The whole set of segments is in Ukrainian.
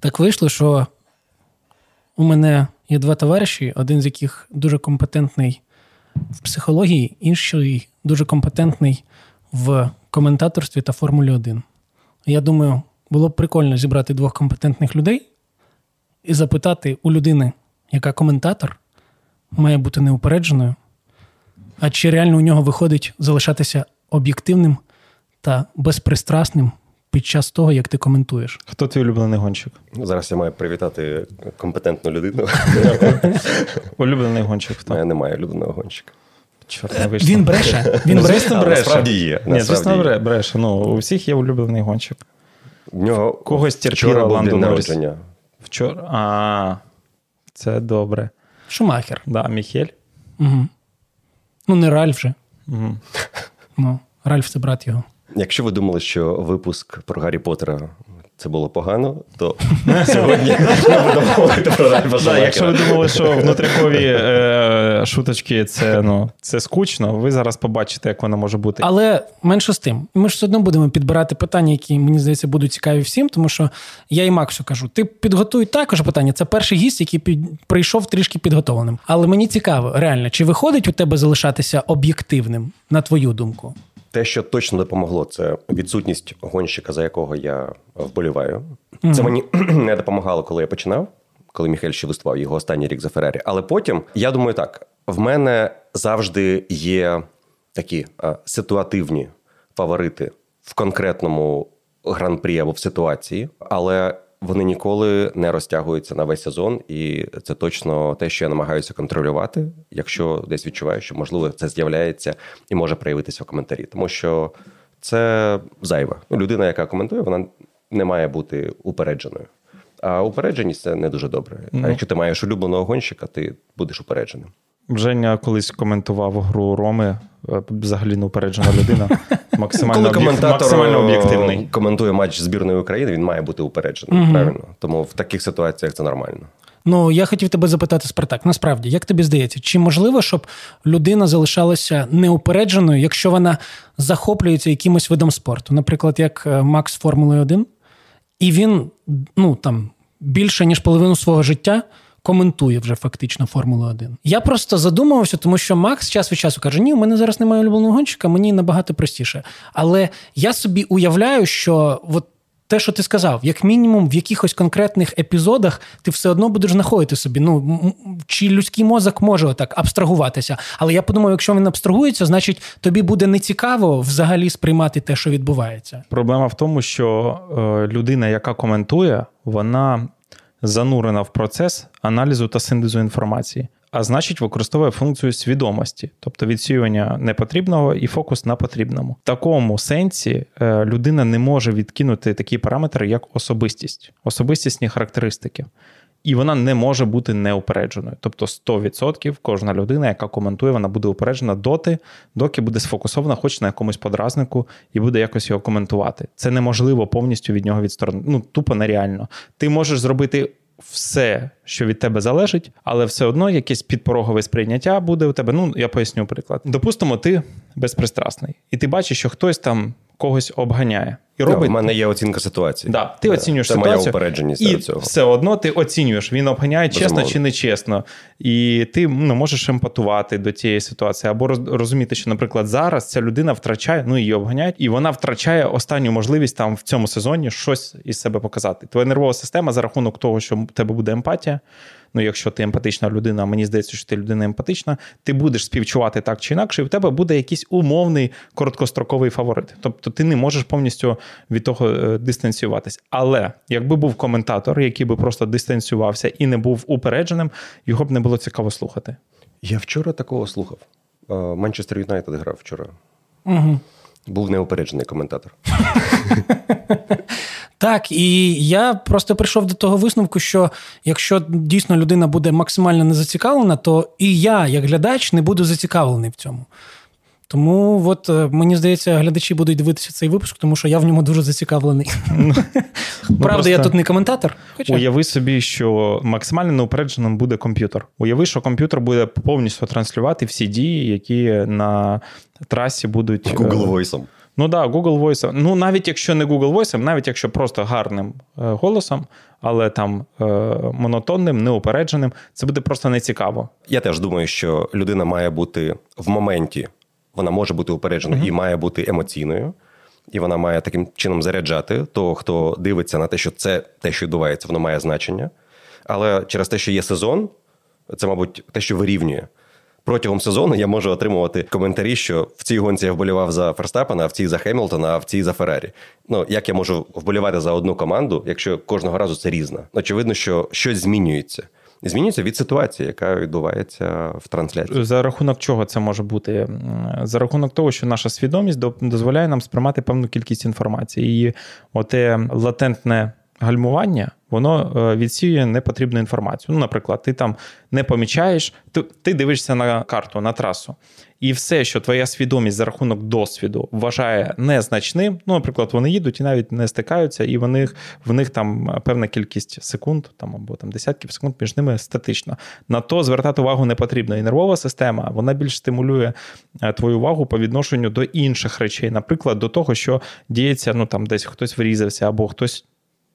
Так вийшло, що у мене є два товариші, один з яких дуже компетентний в психології, інший дуже компетентний в коментаторстві та Формулі 1. Я думаю, було б прикольно зібрати двох компетентних людей і запитати у людини, яка коментатор, має бути неупередженою, а чи реально у нього виходить залишатися об'єктивним та безпристрасним під час того, як ти коментуєш. Хто твій улюблений гонщик? Зараз я маю привітати компетентну людину. Улюблений гонщик. Хто? мене немає улюбленого гонщика. Чорт, не вийшло. Він бреше. Він Ну, бреше. насправді є, Ні, звісно, бреше. Ну, у всіх є улюблений гонщик. В нього Когось терпіла вчора був Норріс. народження. Вчора. А, це добре. Шумахер. Да, Міхель. Угу. Ну, не Ральф же. Угу. Ну, Ральф це брат його. Якщо ви думали, що випуск про Гаррі Поттера це було погано, то сьогодні ми будемо говорити про якщо ви думали, що внутрікові е, шуточки це, ну, це скучно, ви зараз побачите, як воно може бути. Але менше з тим, ми ж все одно будемо підбирати питання, які мені здається будуть цікаві всім, тому що я і Максу кажу: ти підготуй також питання. Це перший гість, який під... прийшов трішки підготовленим. Але мені цікаво, реально, чи виходить у тебе залишатися об'єктивним, на твою думку? Те, що точно допомогло, це відсутність гонщика, за якого я вболіваю. Це мені не допомагало, коли я починав, коли Міхель ще виступав його останній рік за Феррарі. Але потім я думаю так: в мене завжди є такі а, ситуативні фаворити в конкретному гран-прі або в ситуації, але вони ніколи не розтягуються на весь сезон, і це точно те, що я намагаюся контролювати, якщо десь відчуваю, що можливо це з'являється і може проявитися в коментарі, тому що це зайве. Ну, Людина, яка коментує, вона не має бути упередженою. А упередженість це не дуже добре. А якщо ти маєш улюбленого гонщика, ти будеш упередженим. Женя колись коментував гру Роми, е, взагалі неупереджена людина. Максимально, Коли коментатор максимально е, об'єктивний. коментує матч збірної України, він має бути упередженим. Правильно? Тому в таких ситуаціях це нормально. Ну, я хотів тебе запитати, Спартак. Насправді, як тобі здається, чи можливо, щоб людина залишалася неупередженою, якщо вона захоплюється якимось видом спорту? Наприклад, як е, Макс Формулою 1, і він ну там більше ніж половину свого життя. Коментує вже фактично Формулу 1. Я просто задумувався, тому що Макс час від часу каже: Ні, у мене зараз немає улюбленого гонщика, мені набагато простіше. Але я собі уявляю, що от те, що ти сказав, як мінімум, в якихось конкретних епізодах ти все одно будеш знаходити собі. Ну чи людський мозок може отак абстрагуватися? Але я подумав, якщо він абстрагується, значить тобі буде нецікаво взагалі сприймати те, що відбувається. Проблема в тому, що е, людина, яка коментує, вона занурена в процес аналізу та синтезу інформації, а значить, використовує функцію свідомості, тобто відсіювання непотрібного і фокус на потрібному. В такому сенсі е, людина не може відкинути такі параметри, як особистість, особистісні характеристики. І вона не може бути неупередженою. Тобто 100% кожна людина, яка коментує, вона буде упереджена доти, доки буде сфокусована хоч на якомусь подразнику і буде якось його коментувати. Це неможливо повністю від нього відсторонити. Ну, тупо нереально. Ти можеш зробити все, що від тебе залежить, але все одно якесь підпорогове сприйняття буде у тебе. Ну, я поясню приклад. Допустимо, ти безпристрасний, і ти бачиш, що хтось там когось обганяє. І Да, робить в мене є оцінка ситуації. Да, ти Да, оцінюєш це ситуацію, моя упередженість і цього. все одно ти оцінюєш, він обганяє чесно Безумовно. чи нечесно. І ти ну, можеш емпатувати до тієї ситуації, або розуміти, що, наприклад, зараз ця людина втрачає, ну її обганяють, і вона втрачає останню можливість там в цьому сезоні щось із себе показати. Твоя нервова система за рахунок того, що в тебе буде емпатія. Ну, якщо ти емпатична людина, мені здається, що ти людина емпатична, ти будеш співчувати так чи інакше, і в тебе буде якийсь умовний короткостроковий фаворит. Тобто ти не можеш повністю від того е, дистанціюватись. Але якби був коментатор, який би просто дистанціювався і не був упередженим, його б не було цікаво слухати. Я вчора такого слухав. Е, Манчестер Юнайтед грав вчора. Угу. Був неупереджений коментатор. Так, і я просто прийшов до того висновку, що якщо дійсно людина буде максимально незацікавлена, то і я, як глядач, не буду зацікавлений в цьому. Тому от е, мені здається, глядачі будуть дивитися цей випуск, тому що я в ньому дуже зацікавлений. Правда, просто- я тут не коментатор. Хоча Уяви собі, що максимально неупередженим буде комп'ютер. Уяви, що комп'ютер буде повністю транслювати всі дії, які на трасі будуть е, Google Voice. Ну так, да, Google Voice. Ну, навіть якщо не Google Voice, навіть якщо просто гарним е, голосом, але там е, монотонним, неупередженим. Це буде просто нецікаво. Я теж думаю, що людина має бути в моменті, вона може бути упередженою uh-huh. і має бути емоційною. І вона має таким чином заряджати того, хто дивиться на те, що це те, що відбувається, воно має значення. Але через те, що є сезон, це, мабуть, те, що вирівнює. Протягом сезону я можу отримувати коментарі, що в цій гонці я вболівав за Ферстапена, а в цій за Хемілтона, а в цій за Феррарі. Ну як я можу вболівати за одну команду, якщо кожного разу це різна? Очевидно, що щось змінюється. Змінюється від ситуації, яка відбувається в трансляції. За рахунок чого це може бути? За рахунок того, що наша свідомість дозволяє нам сприймати певну кількість інформації. І оте латентне гальмування воно е, відсіює непотрібну інформацію. Ну, наприклад, ти там не помічаєш, ти, ти дивишся на карту, на трасу, і все, що твоя свідомість за рахунок досвіду вважає незначним. Ну, наприклад, вони їдуть і навіть не стикаються, і в них в них там певна кількість секунд, там або там десятків секунд між ними статично. На то звертати увагу не потрібно. І нервова система вона більш стимулює е, твою увагу по відношенню до інших речей, наприклад, до того, що діється, ну там десь хтось врізався, або хтось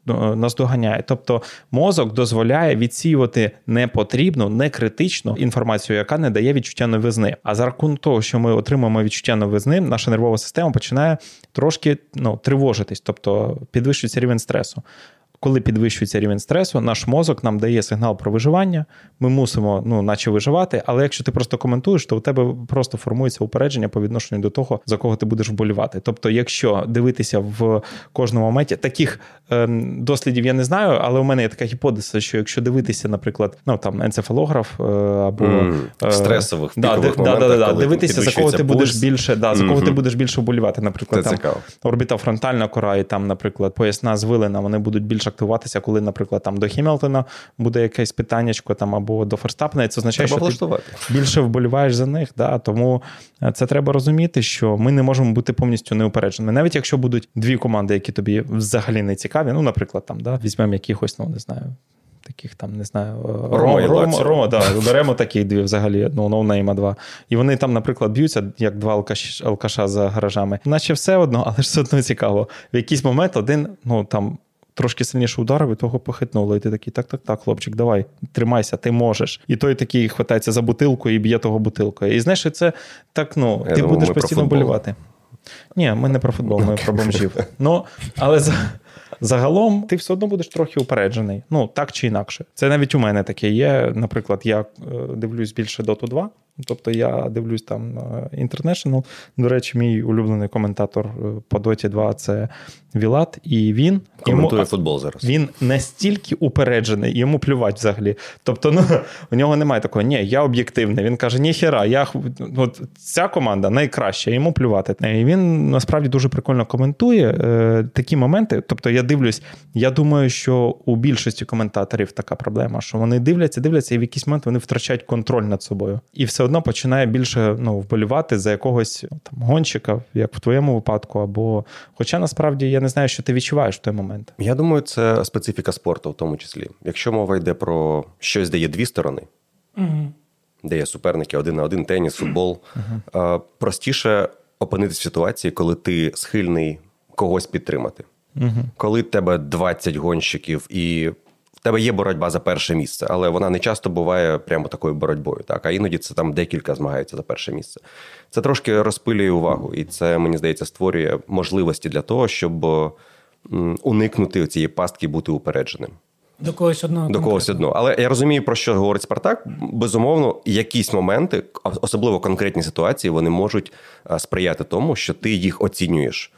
Е, наздоганяє. Тобто мозок дозволяє відсіювати непотрібну, некритичну інформацію, яка не дає відчуття новизни. А за рахунок того, що ми отримуємо відчуття новизни, наша нервова система починає трошки ну, тривожитись, тобто підвищується рівень стресу коли підвищується рівень стресу, наш мозок нам дає сигнал про виживання. Ми мусимо, ну, наче виживати. Але якщо ти просто коментуєш, то у тебе просто формується упередження по відношенню до того, за кого ти будеш вболівати. Тобто, якщо дивитися в кожному моменті, таких ем, дослідів я не знаю, але у мене є така гіпотеза, що якщо дивитися, наприклад, ну там енцефалограф е, або mm, е, стресових да, да, да, да, да, дивитися, за кого ти будеш більше, да, за кого mm-hmm. ти будеш більше вболівати. Наприклад, Це там орбіта фронтальна кора, і там, наприклад, поясна звилина, вони будуть більш активуватися, коли, наприклад, там до Хімілтона буде якесь питаннячко там або до Ферстапна, і це означає, треба що ти більше вболіваєш за них. Да? Тому е, це треба розуміти, що ми не можемо бути повністю неупередженими. Навіть якщо будуть дві команди, які тобі взагалі не цікаві, ну, наприклад, там да, візьмемо якихось, ну не знаю. Таких там, не знаю, Рома, Ром, Ром, Рома, да, беремо такі дві взагалі, ну, ноунейма два. І вони там, наприклад, б'ються, як два алкаш, алкаша за гаражами. Наче все одно, але ж все одно цікаво. В якийсь момент один, ну там трошки сильніше ударив, і того похитнуло. І ти такий, так, так, так, хлопчик, давай, тримайся, ти можеш. І той такий хватається за бутилку і б'є того бутилкою. І знаєш, це так, ну, Я ти думаю, будеш постійно болювати. Ні, ми не про футбол, ми про бомжів. Ну, але за. Загалом ти все одно будеш трохи упереджений. Ну, так чи інакше. Це навіть у мене таке є. Наприклад, я е, дивлюсь більше Dota 2, тобто я дивлюсь там е, International. До речі, мій улюблений коментатор е, по Dota 2 це Вілат, і він коментує йому, футбол зараз. Він настільки упереджений, йому плювать взагалі. Тобто, ну у нього немає такого, ні, я об'єктивний. Він каже, ніхера, я от ця команда найкраща, йому плювати. І він насправді дуже прикольно коментує е, такі моменти. Тобто, я дивлюсь, я думаю, що у більшості коментаторів така проблема, що вони дивляться, дивляться, і в якийсь момент вони втрачають контроль над собою. І все одно починає більше ну, вболівати за якогось там гонщика, як в твоєму випадку, або хоча насправді я не знаю, що ти відчуваєш в той момент. Я думаю, це специфіка спорту, в тому числі. Якщо мова йде про щось, де є дві сторони, угу. де є суперники один на один, теніс, футбол, угу. простіше опинитися в ситуації, коли ти схильний когось підтримати. Угу. Коли в тебе 20 гонщиків і тебе є боротьба за перше місце, але вона не часто буває прямо такою боротьбою. Так, а іноді це там декілька змагаються за перше місце. Це трошки розпилює увагу, і це мені здається створює можливості для того, щоб уникнути цієї пастки, бути упередженим. До когось одного. До когось одного. Але я розумію, про що говорить Спартак. Безумовно, якісь моменти, особливо конкретні ситуації, вони можуть сприяти тому, що ти їх оцінюєш.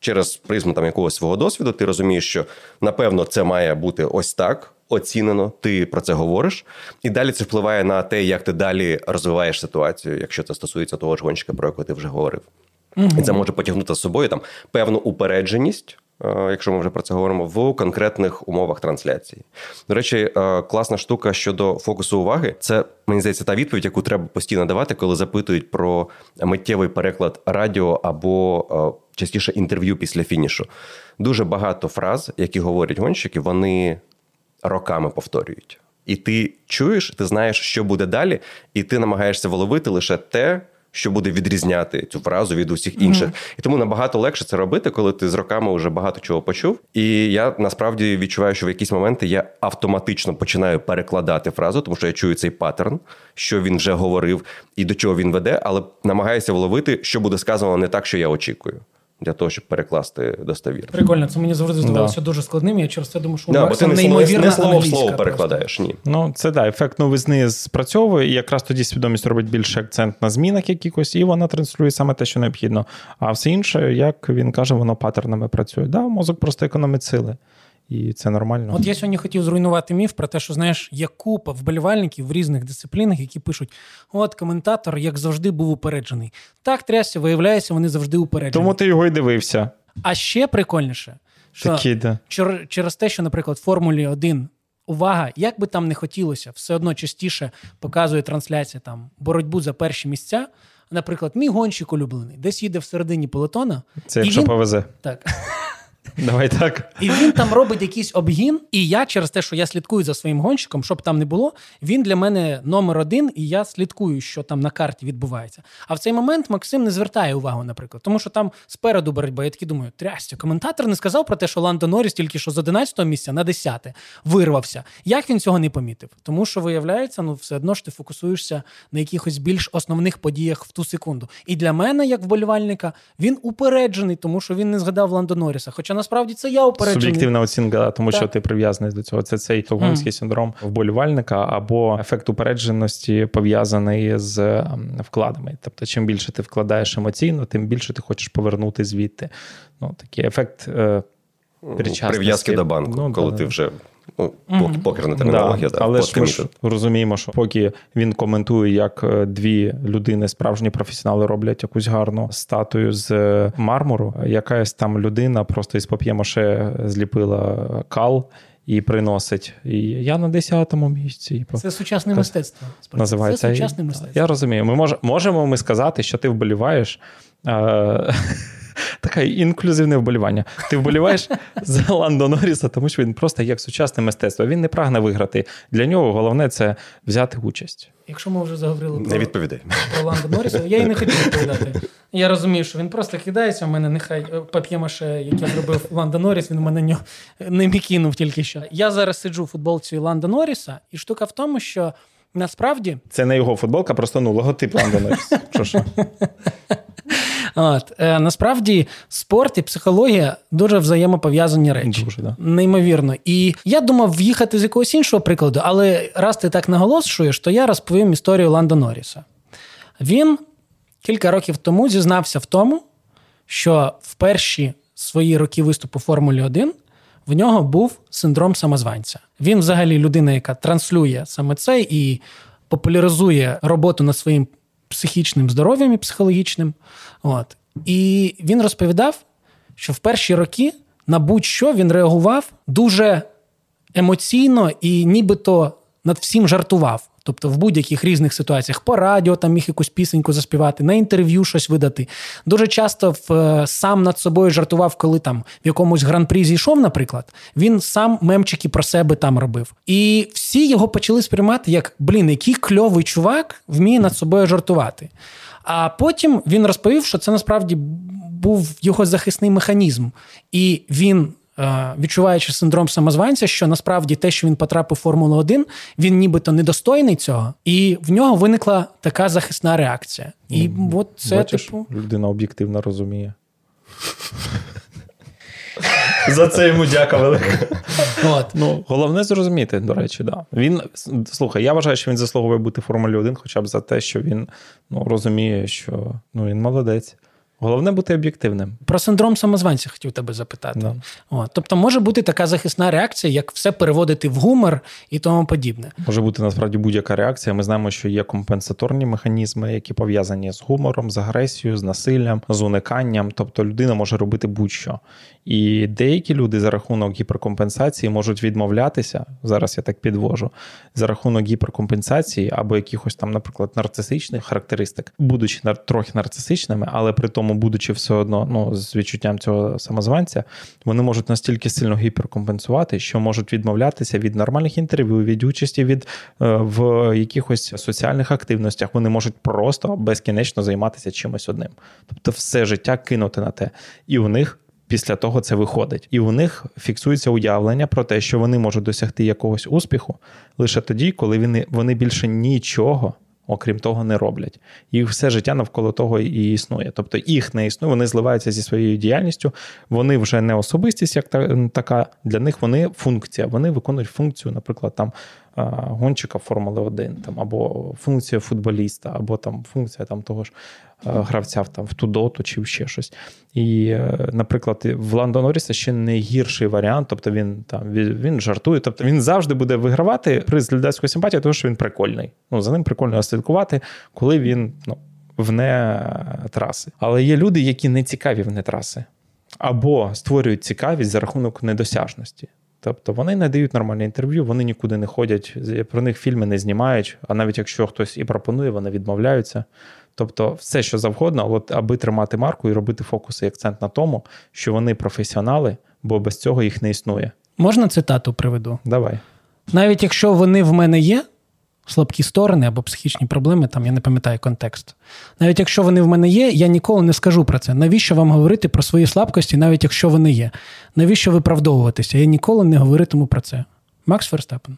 Через призму там якогось свого досвіду, ти розумієш, що напевно це має бути ось так оцінено, ти про це говориш, і далі це впливає на те, як ти далі розвиваєш ситуацію, якщо це стосується того ж гонщика, про якого ти вже говорив. Угу. І це може потягнути з собою там певну упередженість. Е, якщо ми вже про це говоримо, в конкретних умовах трансляції. До речі, е, класна штука щодо фокусу уваги, це мені здається та відповідь, яку треба постійно давати, коли запитують про миттєвий переклад радіо або е, частіше інтерв'ю після фінішу. Дуже багато фраз, які говорять гонщики, вони роками повторюють. І ти чуєш, ти знаєш, що буде далі, і ти намагаєшся вловити лише те, що буде відрізняти цю фразу від усіх інших. Mm-hmm. І тому набагато легше це робити, коли ти з роками вже багато чого почув. І я насправді відчуваю, що в якісь моменти я автоматично починаю перекладати фразу, тому що я чую цей паттерн, що він вже говорив і до чого він веде, але намагаюся вловити, що буде сказано не так, що я очікую для того, щоб перекласти достовірно. Прикольно, це мені завжди здавалося да. дуже складним. Я через це думаю, що да, бо ти не неймовірна не слово в слово перекладаєш. Ні, ну це да, ефект новизни спрацьовує, і якраз тоді свідомість робить більше акцент на змінах якихось, і вона транслює саме те, що необхідно. А все інше, як він каже, воно паттернами працює. Да, мозок просто економить сили. І це нормально. От я сьогодні хотів зруйнувати міф про те, що знаєш, є купа вболівальників в різних дисциплінах, які пишуть: от коментатор, як завжди, був упереджений. Так, трясся, виявляється, вони завжди упереджені. Тому ти його й дивився. А ще прикольніше, що Такі, да. через те, що, наприклад, в Формулі 1 увага, як би там не хотілося, все одно частіше показує трансляція там боротьбу за перші місця. Наприклад, мій гонщик улюблений, десь їде всередині пелотона. Це якщо він... повезе. Так. Давай так. І він там робить якийсь обгін, і я через те, що я слідкую за своїм гонщиком, щоб там не було, він для мене номер один, і я слідкую, що там на карті відбувається. А в цей момент Максим не звертає увагу, наприклад, тому що там спереду боротьба. Я такий думаю, трястя, коментатор не сказав про те, що Ландо Норріс тільки що з 11-го місця на 10 вирвався. Як він цього не помітив? Тому що виявляється, ну все одно ж ти фокусуєшся на якихось більш основних подіях в ту секунду. І для мене, як вболівальника, він упереджений, тому що він не згадав Ландо Норріса. Хоча насправді це я упереджений. Суб'єктивна оцінка, тому так. що ти прив'язаний до цього. Це цей стокгольмський mm. синдром вболівальника або ефект упередженості пов'язаний з ем, вкладами. Тобто, чим більше ти вкладаєш емоційно, тим більше ти хочеш повернути звідти. Ну, Такий ефект е, прив'язки до банку, ну, коли да, ти вже Ну, mm-hmm. покерна термінологія, да, але ж ми ж розуміємо, що поки він коментує, як е, дві людини, справжні професіонали, роблять якусь гарну статую з е, мармуру, якась там людина просто із пап'ємоше зліпила кал. І приносить. І я на 10-му місці. Це сучасне мистецтво. Називається. Це сучасне мистецтво. Я розумію. Ми мож, можемо ми сказати, що ти вболіваєш. Е- таке інклюзивне вболівання. Ти вболіваєш за Ландо Норріса, тому що він просто як сучасне мистецтво. Він не прагне виграти. Для нього головне це взяти участь. Якщо ми вже заговорили про, не відповідай. про Ландо Норріса, я і не хотів відповідати. Я розумію, що він просто кидається. У мене нехай е, пап'ємаше, яке зробив Ландо Норріс, він у мене не мікінув тільки що. Я зараз сиджу у футболці Ландо Норріса, і штука в тому, що насправді це не його футболка, просто ну логотип Ландо Норріса. От, е, Насправді спорт і психологія дуже взаємопов'язані речі. Дуже, да. Неймовірно. І я думав в'їхати з якогось іншого прикладу, але раз ти так наголошуєш, то я розповім історію Ландо Норріса. Він кілька років тому зізнався в тому, що в перші свої роки виступу Формулі 1 в нього був синдром самозванця. Він, взагалі, людина, яка транслює саме це і популяризує роботу над своїм психічним здоров'ям і психологічним. От. І він розповідав, що в перші роки на будь-що він реагував дуже емоційно і нібито над всім жартував. Тобто в будь-яких різних ситуаціях по радіо там міг якусь пісеньку заспівати, на інтерв'ю щось видати. Дуже часто в, е, сам над собою жартував, коли там в якомусь гран-прі зійшов, наприклад, він сам мемчики про себе там робив. І всі його почали сприймати як блін, який кльовий чувак вміє над собою жартувати. А потім він розповів, що це насправді був його захисний механізм, і він відчуваючи синдром самозванця, що насправді те, що він потрапив в Формулу 1, він нібито недостойний цього, і в нього виникла така захисна реакція. І mm, от це бачиш, типу людина об'єктивно розуміє. За це йому дяка велика. От. Ну, Головне зрозуміти, до речі, да. Він слухай, я вважаю, що він заслуговує бути в Формулі 1 хоча б за те, що він ну, розуміє, що ну, він молодець. Головне бути об'єктивним. Про синдром самозванця хотів тебе запитати. Да. О, тобто може бути така захисна реакція, як все переводити в гумор і тому подібне. Може бути насправді будь-яка реакція. Ми знаємо, що є компенсаторні механізми, які пов'язані з гумором, з агресією, з насиллям, з униканням. Тобто людина може робити будь-що. І деякі люди за рахунок гіперкомпенсації можуть відмовлятися. Зараз я так підвожу, за рахунок гіперкомпенсації або якихось там, наприклад, нарцисичних характеристик, будучи трохи нарцисичними, але при тому цьому, будучи все одно ну, з відчуттям цього самозванця, вони можуть настільки сильно гіперкомпенсувати, що можуть відмовлятися від нормальних інтерв'ю, від участі від е, в якихось соціальних активностях. Вони можуть просто безкінечно займатися чимось одним. Тобто, все життя кинути на те. І у них після того це виходить. І у них фіксується уявлення про те, що вони можуть досягти якогось успіху лише тоді, коли вони, вони більше нічого. Окрім того, не роблять. Їх все життя навколо того і існує. Тобто їх не існує, вони зливаються зі своєю діяльністю, вони вже не особистість, як така. Для них вони функція. Вони виконують функцію, наприклад, там гонщика Формули 1, там, або функція футболіста, або там функція там, того ж гравця там, в ту доту чи ще щось. І, е, наприклад, в Ландо Норріса ще не гірший варіант, тобто він там він жартує, тобто він завжди буде вигравати приз глядацької симпатії, тому що він прикольний. Ну, За ним прикольно слідкувати, коли він ну, вне траси. Але є люди, які не цікаві вне траси. Або створюють цікавість за рахунок недосяжності. Тобто вони не дають нормальне інтерв'ю, вони нікуди не ходять, про них фільми не знімають. А навіть якщо хтось і пропонує, вони відмовляються. Тобто, все, що завгодно, от, аби тримати марку і робити фокус і акцент на тому, що вони професіонали, бо без цього їх не існує. Можна цитату приведу? Давай. Навіть якщо вони в мене є, слабкі сторони або психічні проблеми, там я не пам'ятаю контекст. Навіть якщо вони в мене є, я ніколи не скажу про це. Навіщо вам говорити про свої слабкості, навіть якщо вони є? Навіщо виправдовуватися? Я ніколи не говоритиму про це. Макс Ферстапен.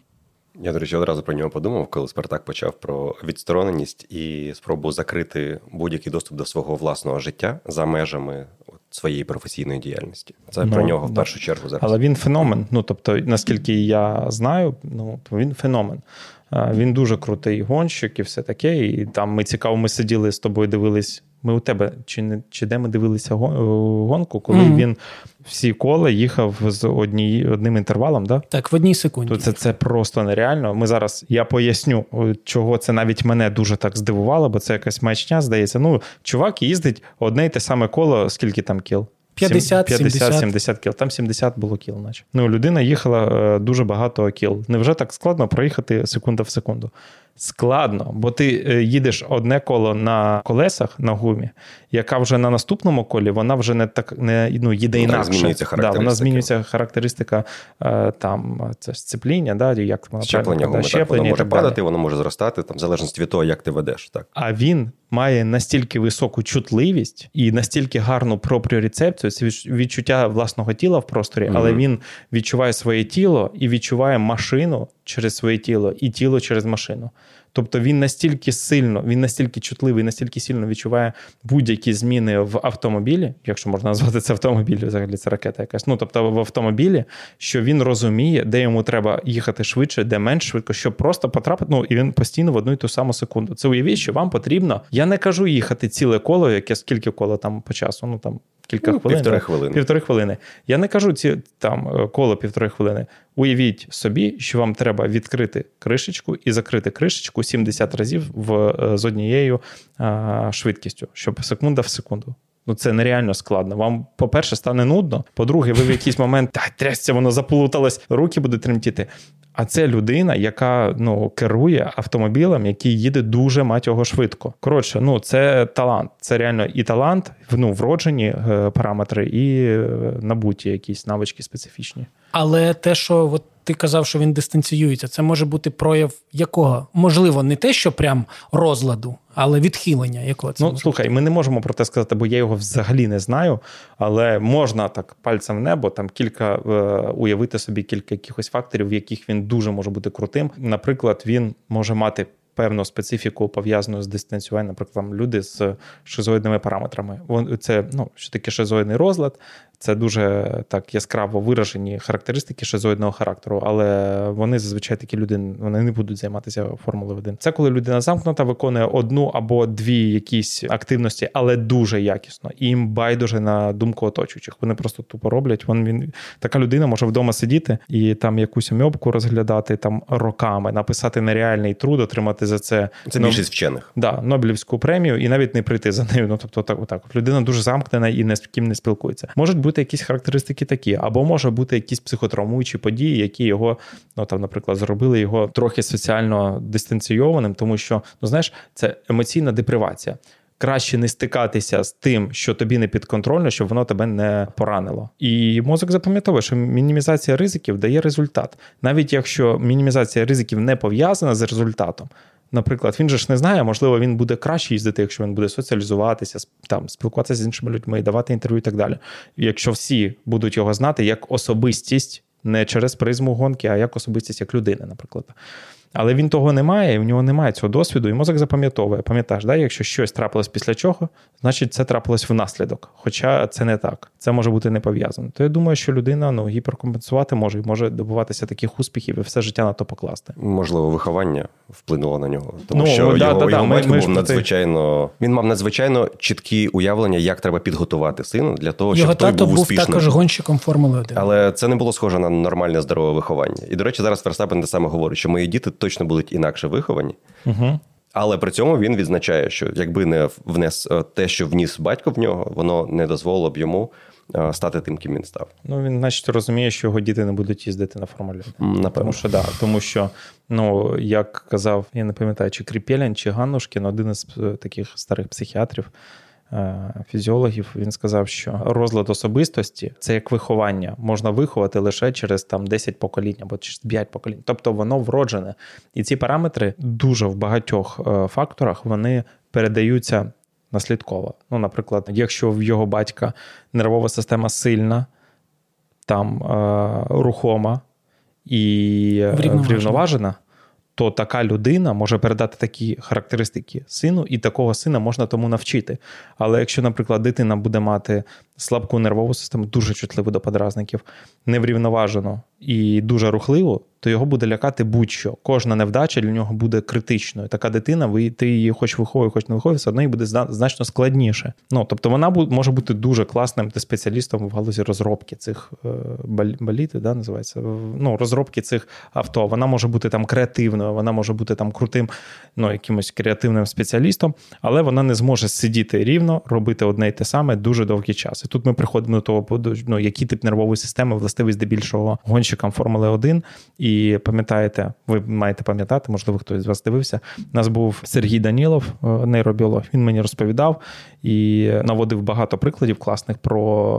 Я, до речі, одразу про нього подумав, коли Спартак почав про відстороненість і спробу закрити будь-який доступ до свого власного життя за межами своєї професійної діяльності. Це ну, про нього в першу чергу зараз. Але він феномен. Ну тобто, наскільки я знаю, ну він феномен. Він дуже крутий гонщик і все таке. І там ми цікаво, ми сиділи з тобою, дивились. Ми у тебе чи не чи де ми дивилися гонку, коли mm-hmm. він всі кола їхав з одні, одним інтервалом, да? Так, в одній секунді. То це це просто нереально. Ми зараз я поясню, чого це навіть мене дуже так здивувало, бо це якась маячня, здається. Ну, чувак їздить одне й те саме коло, скільки там кіл. 50-70 кіл. Там 70 було кіл, наче. Ну, людина їхала е, дуже багато кіл. Невже так складно проїхати секунда в секунду? Складно, бо ти е, їдеш одне коло на колесах на гумі, яка вже на наступному колі вона вже не так не ну, їде ну, інакше. Змінюється характеристика. Да, вона змінюється характеристика е, там це сцепління, да, як вона щеплення, да, щеплення так, воно може падати, воно може зростати, там в залежності від того, як ти ведеш. Так. А він має настільки високу чутливість і настільки гарну пропріорецепцію, це відчуття власного тіла в просторі, mm-hmm. але він відчуває своє тіло і відчуває машину через своє тіло і тіло через машину. Тобто він настільки сильно, він настільки чутливий, настільки сильно відчуває будь-які зміни в автомобілі, якщо можна назвати це автомобіль, взагалі це ракета якась. Ну тобто в автомобілі, що він розуміє, де йому треба їхати швидше, де менш швидко, щоб просто потрапити. Ну і він постійно в одну і ту саму секунду. Це уявіть, що вам потрібно. Я не кажу їхати ціле коло, яке скільки коло там по часу. Ну там кілька ну, хвилин. Півтори хвилини. Півтори хвилини. Я не кажу ці там е, коло півтори хвилини. Уявіть собі, що вам треба відкрити кришечку і закрити кришечку 70 разів в, е, з однією а, швидкістю, щоб секунда в секунду. Ну, це нереально складно. Вам, по-перше, стане нудно. По-друге, ви в якийсь момент та трясся, воно заплуталось, руки будуть тремтіти. А це людина, яка ну керує автомобілем, який їде дуже мать його швидко. Коротше, ну це талант. Це реально і талант, ну вроджені е, параметри, і е, набуті якісь навички специфічні. Але те, що от ти казав, що він дистанціюється, це може бути прояв якого? Можливо, не те, що прям розладу, але відхилення. якого це Ну, слухай, ми не можемо про те сказати, бо я його взагалі не знаю. Але можна так пальцем в небо там кілька е, уявити собі кілька якихось факторів, в яких він дуже може бути крутим. Наприклад, він може мати. Певну специфіку пов'язану з дистанціюванням, наприклад, люди з шизоїдними параметрами. Це ну що таке шизоїдний розлад, це дуже так яскраво виражені характеристики шизоїдного характеру, але вони зазвичай такі люди вони не будуть займатися Формулою 1. Це коли людина замкнута, виконує одну або дві якісь активності, але дуже якісно. І їм байдуже на думку оточуючих. Вони просто тупо роблять. Вон він така людина може вдома сидіти і там якусь мьобку розглядати там роками, написати нереальний труд, отримати за це Це більшість вчених. Да, Нобелівську премію і навіть не прийти за нею. Ну тобто, так, так людина дуже замкнена і не з ким не спілкується. Можуть бути бути якісь характеристики такі, або може бути якісь психотравмуючі події, які його, ну там, наприклад, зробили його трохи соціально дистанційованим, тому що ну знаєш, це емоційна депривація. краще не стикатися з тим, що тобі не підконтрольно, щоб воно тебе не поранило. І мозок запам'ятовує, що мінімізація ризиків дає результат, навіть якщо мінімізація ризиків не пов'язана з результатом. Наприклад, він же ж не знає, можливо, він буде краще їздити, якщо він буде соціалізуватися, там спілкуватися з іншими людьми, давати інтерв'ю і так далі. Якщо всі будуть його знати як особистість, не через призму гонки, а як особистість як людини, наприклад. Але він того не має, і в нього немає цього досвіду, і мозок запам'ятовує. Пам'ятаєш, да? якщо щось трапилось після чого, значить це трапилось внаслідок. Хоча це не так, це може бути не пов'язано. То я думаю, що людина ну, гіперкомпенсувати може і може добуватися таких успіхів і все життя на то покласти. Можливо, виховання вплинуло на нього, тому ну, що да, його, да, його да, батько ми, був ми надзвичайно. Він мав надзвичайно чіткі уявлення, як треба підготувати сина для того, щоб його той тато був успішним. також гонщиком Формули 1. Але це не було схоже на нормальне здорове виховання. І до речі, зараз Верстапен те саме говорить, що мої діти точно будуть інакше виховані. Угу. Але при цьому він відзначає, що якби не внес е, те, що вніс батько в нього, воно не дозволило б йому е, стати тим, ким він став. Ну він, значить, розуміє, що його діти не будуть їздити на Формулі. Напевно. Тому що да, тому що, ну як казав, я не пам'ятаю, чи Кріпєлян, чи Ганнушкін, один із е, таких старих психіатрів. Е, фізіологів, він сказав, що розлад особистості це як виховання, можна виховати лише через там 10 поколінь або через 5 поколінь. Тобто воно вроджене. І ці параметри дуже в багатьох е, факторах вони передаються наслідково. Ну, наприклад, якщо в його батька нервова система сильна, там е, рухома і врівноважена то така людина може передати такі характеристики сину, і такого сина можна тому навчити. Але якщо, наприклад, дитина буде мати слабку нервову систему, дуже чутливу до подразників, неврівноважену і дуже рухливу, то його буде лякати будь-що. Кожна невдача для нього буде критичною. Така дитина, ви ти її хоч виховує, хоч не виховує, все одно їй буде значно складніше. Ну тобто вона може бути дуже класним спеціалістом в галузі розробки цих е, баліти, да, називається ну, розробки цих авто. Вона може бути там креативною, вона може бути там крутим, ну якимось креативним спеціалістом, але вона не зможе сидіти рівно, робити одне й те саме дуже довгий час. Тут ми приходимо до того, ну, який тип нервової системи властивий здебільшого гонщикам Формули 1. І пам'ятаєте, ви маєте пам'ятати, можливо, хтось з вас дивився. У нас був Сергій Данілов, е, нейробіолог. Він мені розповідав і наводив багато прикладів класних про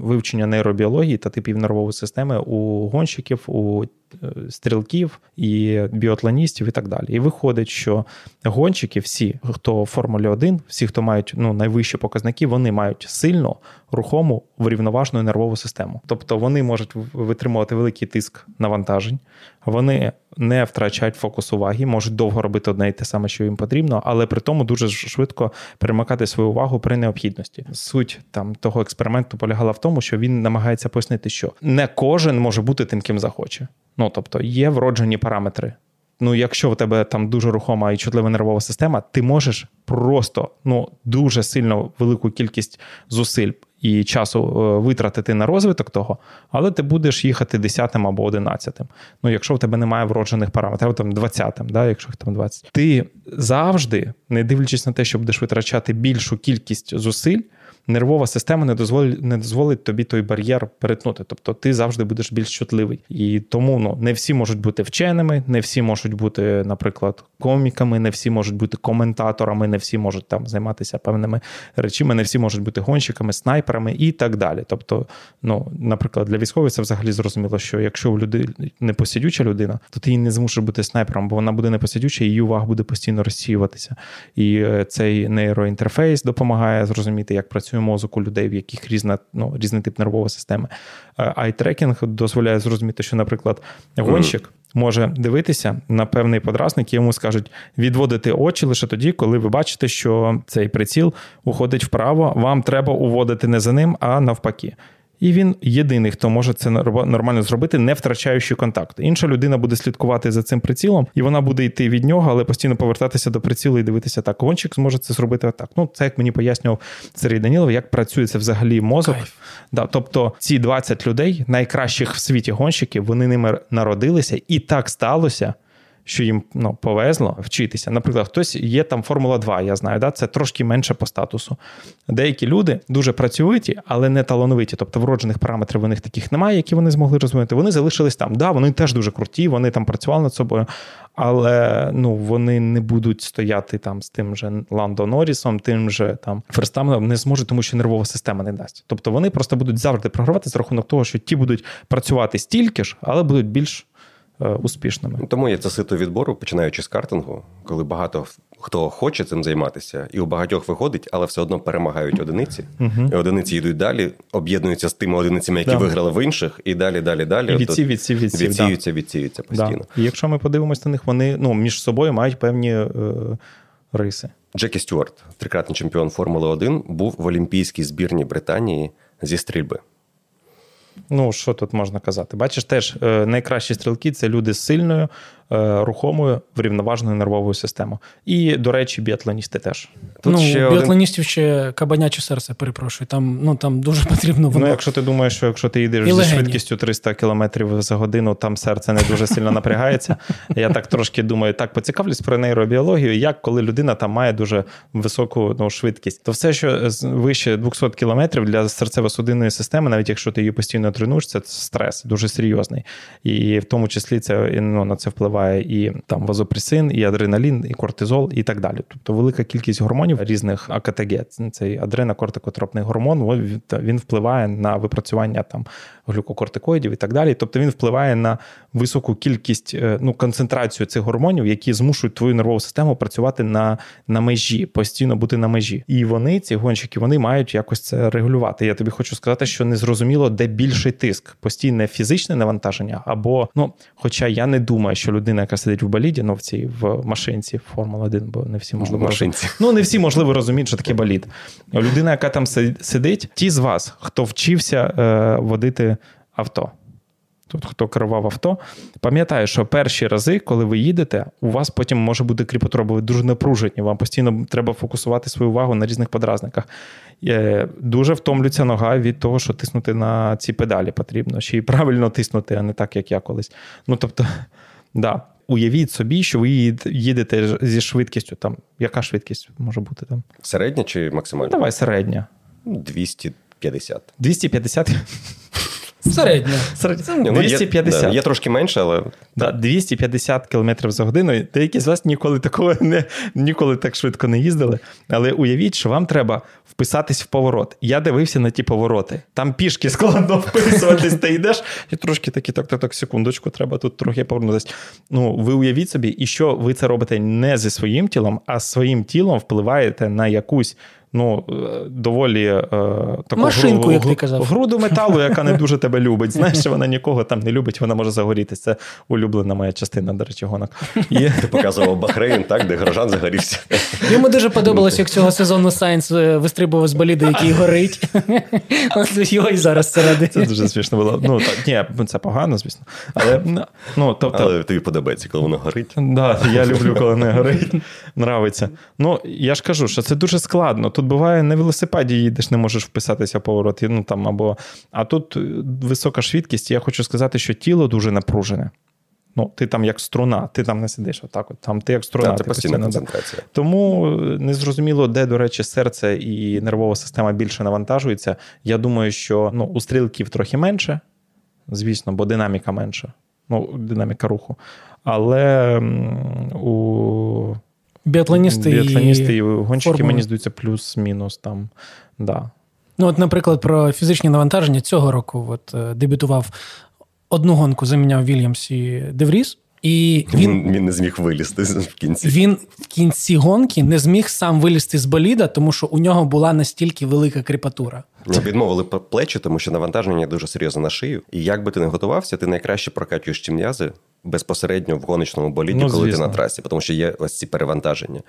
вивчення нейробіології та типів нервової системи у гонщиків, у е, стрілків і біотланістів і так далі. І виходить, що гонщики, всі, хто в Формулі 1, всі, хто мають ну, найвищі показники, вони мають сильно рухому врівноважну нервову систему. Тобто вони можуть витримувати великий тиск навантажень, вони не втрачають фокус уваги, можуть довго робити одне і те саме, що їм потрібно, але при тому дуже швидко перемикати свою увагу при необхідності. Суть там того експерименту полягала в тому, що він намагається пояснити, що не кожен може бути тим, ким захоче. Ну тобто є вроджені параметри. Ну, якщо в тебе там дуже рухома і чутлива нервова система, ти можеш просто ну дуже сильно велику кількість зусиль і часу е, витратити на розвиток того, але ти будеш їхати 10 або 11. Ну, якщо в тебе немає вроджених параметрів, або там 20, да, якщо там 20, ти завжди, не дивлячись на те, що будеш витрачати більшу кількість зусиль нервова система не дозволить не дозволить тобі той бар'єр перетнути. Тобто ти завжди будеш більш чутливий. І тому ну, не всі можуть бути вченими, не всі можуть бути, наприклад, коміками, не всі можуть бути коментаторами, не всі можуть там займатися певними речами, не всі можуть бути гонщиками, снайперами і так далі. Тобто, ну, наприклад, для військових це взагалі зрозуміло, що якщо в людини непосідюча людина, то ти її не змусиш бути снайпером, бо вона буде непосидюча, і її увага буде постійно розсіюватися. І е, цей нейроінтерфейс допомагає зрозуміти, як працює працює мозок у людей, в яких різна, ну, різний тип нервової системи. Айтрекінг дозволяє зрозуміти, що, наприклад, гонщик. Може дивитися на певний подразник, і йому скажуть відводити очі лише тоді, коли ви бачите, що цей приціл уходить вправо. Вам треба уводити не за ним, а навпаки. І він єдиний, хто може це нормально зробити, не втрачаючи контакт. Інша людина буде слідкувати за цим прицілом, і вона буде йти від нього, але постійно повертатися до прицілу і дивитися так. Гонщик зможе це зробити так. Ну, це як мені пояснював Сергій Данілов, як працює це взагалі мозок. Да, Тобто ці 20 людей, найкращих в світі гонщиків, вони ними народилися, і так сталося. Що їм ну, повезло вчитися. Наприклад, хтось є там Формула 2, я знаю, да? це трошки менше по статусу. Деякі люди дуже працьовиті, але не талановиті. Тобто вроджених параметрів у них таких немає, які вони змогли розвинути. Вони залишились там. Да, Вони теж дуже круті, вони там працювали над собою, але ну, вони не будуть стояти там з тим же Ландо Норрісом, тим же там Ферстаменом, не зможуть, тому що нервова система не дасть. Тобто вони просто будуть завжди програвати з рахунок того, що ті будуть працювати стільки ж, але будуть більш. Е, успішними. Тому є це сито відбору, починаючи з картингу, коли багато хто хоче цим займатися, і у багатьох виходить, але все одно перемагають одиниці. Uh-huh. І Одиниці йдуть далі, об'єднуються з тими одиницями, які да. виграли в інших, і далі, далі, далі. І відсів, відсів, відсів, відсіються, да. відсіються постійно. Да. І якщо ми подивимося на них, вони ну, між собою мають певні е, риси. Джекі Стюарт, трикратний чемпіон Формули 1, був в Олімпійській збірні Британії зі стрільби. Ну, що тут можна казати? Бачиш, теж е, найкращі стрілки це люди з сильною, е, рухомою, врівноваженою нервовою системою. І, до речі, біатлоністи теж. Тут ну, ще біатлоністів один... ще кабаняче серце, перепрошую. Там ну, там дуже потрібно. Воно... Ну, якщо ти думаєш, що якщо ти їдеш зі швидкістю 300 км за годину, там серце не дуже сильно напрягається. Я так трошки думаю, так поцікавлюсь про нейробіологію, як коли людина там має дуже високу ну, швидкість, то все, що вище 200 км для серцево-судинної системи, навіть якщо ти її постійно тренуєш, це стрес дуже серйозний. І в тому числі це ну, на це впливає і там вазопресин, і адреналін, і кортизол, і так далі. Тобто велика кількість гормонів різних АКТГ, цей адренокортикотропний гормон, він впливає на випрацювання там глюкокортикоїдів і так далі. Тобто він впливає на високу кількість, е, ну, концентрацію цих гормонів, які змушують твою нервову систему працювати на на межі, постійно бути на межі. І вони, ці гонщики, вони мають якось це регулювати. Я тобі хочу сказати, що не зрозуміло, де більший тиск, постійне фізичне навантаження, або ну, хоча я не думаю, що людина, яка сидить в боліді, ну в цій в машинці Формула 1, бо не всі можливо машинці. Ну не всі можливо розуміють, що таке болід. Людина, яка там сидить, ті з вас, хто вчився е, водити авто. Тут хто керував авто, пам'ятає, що перші рази, коли ви їдете, у вас потім може бути ви дуже напружені. Вам постійно треба фокусувати свою увагу на різних подразниках. Е, дуже втомлюється нога від того, що тиснути на ці педалі потрібно. Ще й правильно тиснути, а не так, як я колись. Ну тобто, да. Уявіть собі, що ви їдете зі швидкістю. Там, Яка швидкість може бути там? Середня чи максимальна? Ну, давай середня. 250. 250? Середня. Середня. 250. Є, є трошки менше, але. Да, 250 км за годину. Деякі з вас ніколи такого не ніколи так швидко не їздили. Але уявіть, що вам треба вписатись в поворот. Я дивився на ті повороти. Там пішки складно вписуватись, ти йдеш, і трошки такі, так, так, так, секундочку, треба тут трохи повернутися. Ну, ви уявіть собі, і що ви це робите не зі своїм тілом, а своїм тілом впливаєте на якусь ну, е, доволі е, таку Машинку, гру, як ти казав. груду металу, яка не дуже тебе любить. Знаєш, вона нікого там не любить, вона може загорітися. Це улюблена моя частина, до речі, гонок. І... Ти показував Бахрейн, так, де Грожан загорівся. Йому дуже подобалось, як цього сезону Сайнс е, вистрибував з боліду, який горить. Його і зараз це Це дуже смішно було. Ну, так, Ні, це погано, звісно. Але ну, тобто... Але тобі подобається, коли воно горить. Да, Я люблю, коли не горить. Нравится. Ну, я ж кажу, що це дуже складно. Тут тут буває на велосипеді їдеш, не можеш вписатися в поворот. Ну, там, або... А тут е, висока швидкість, я хочу сказати, що тіло дуже напружене. Ну, Ти там як струна, ти там не сидиш отак. от, там Ти як струна. Да, ти постійна концентрація. Тому е, незрозуміло, де, до речі, серце і нервова система більше навантажується. Я думаю, що ну, у стрілків трохи менше, звісно, бо динаміка менша. Ну, динаміка руху. Але у Біатлоністи, Біатлоністи і гонщики, формули. мені здаються, плюс-мінус там. Да. Ну, от, наприклад, про фізичні навантаження цього року от, е, дебютував одну гонку, заміняв Вільямс і Девріс. І він він не зміг вилізти в кінці. Він в кінці гонки не зміг сам вилізти з боліда, тому що у нього була настільки велика кріпатура. Відмовили плечі, тому що навантаження дуже серйозно на шию. І як би ти не готувався, ти найкраще прокачуєш ті м'язи безпосередньо в гоночному боліді, ну, коли ти на трасі, тому що є ось ці перевантаження.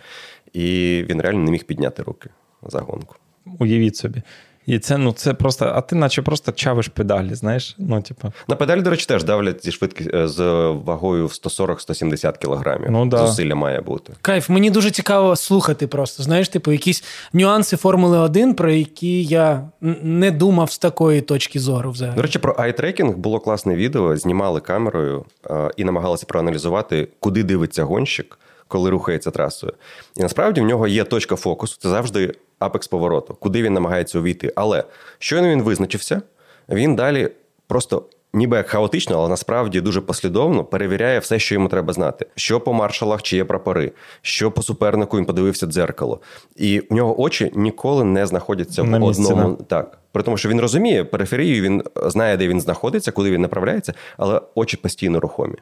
І він реально не міг підняти руки за гонку. Уявіть собі. І це ну це просто, а ти наче просто чавиш педалі, знаєш? Ну, типу. На педалі, до речі, теж давлять зі швидкі е, з вагою в 140-170 кілограмів. Ну, да. Зусилля має бути. Кайф, мені дуже цікаво слухати просто. Знаєш, типу, якісь нюанси Формули 1, про які я не думав з такої точки зору. взагалі. До речі, про айтрекінг було класне відео. Знімали камерою е, і намагалися проаналізувати, куди дивиться гонщик. Коли рухається трасою, і насправді в нього є точка фокусу. Це завжди апекс повороту, куди він намагається увійти. Але щойно він визначився, він далі просто. Ніби як хаотично, але насправді дуже послідовно перевіряє все, що йому треба знати. Що по маршалах, чи є прапори, що по супернику він подивився дзеркало. І в нього очі ніколи не знаходяться На в одному. да. Так. При тому, що він розуміє периферію, він знає, де він знаходиться, куди він направляється, але очі постійно рухомі.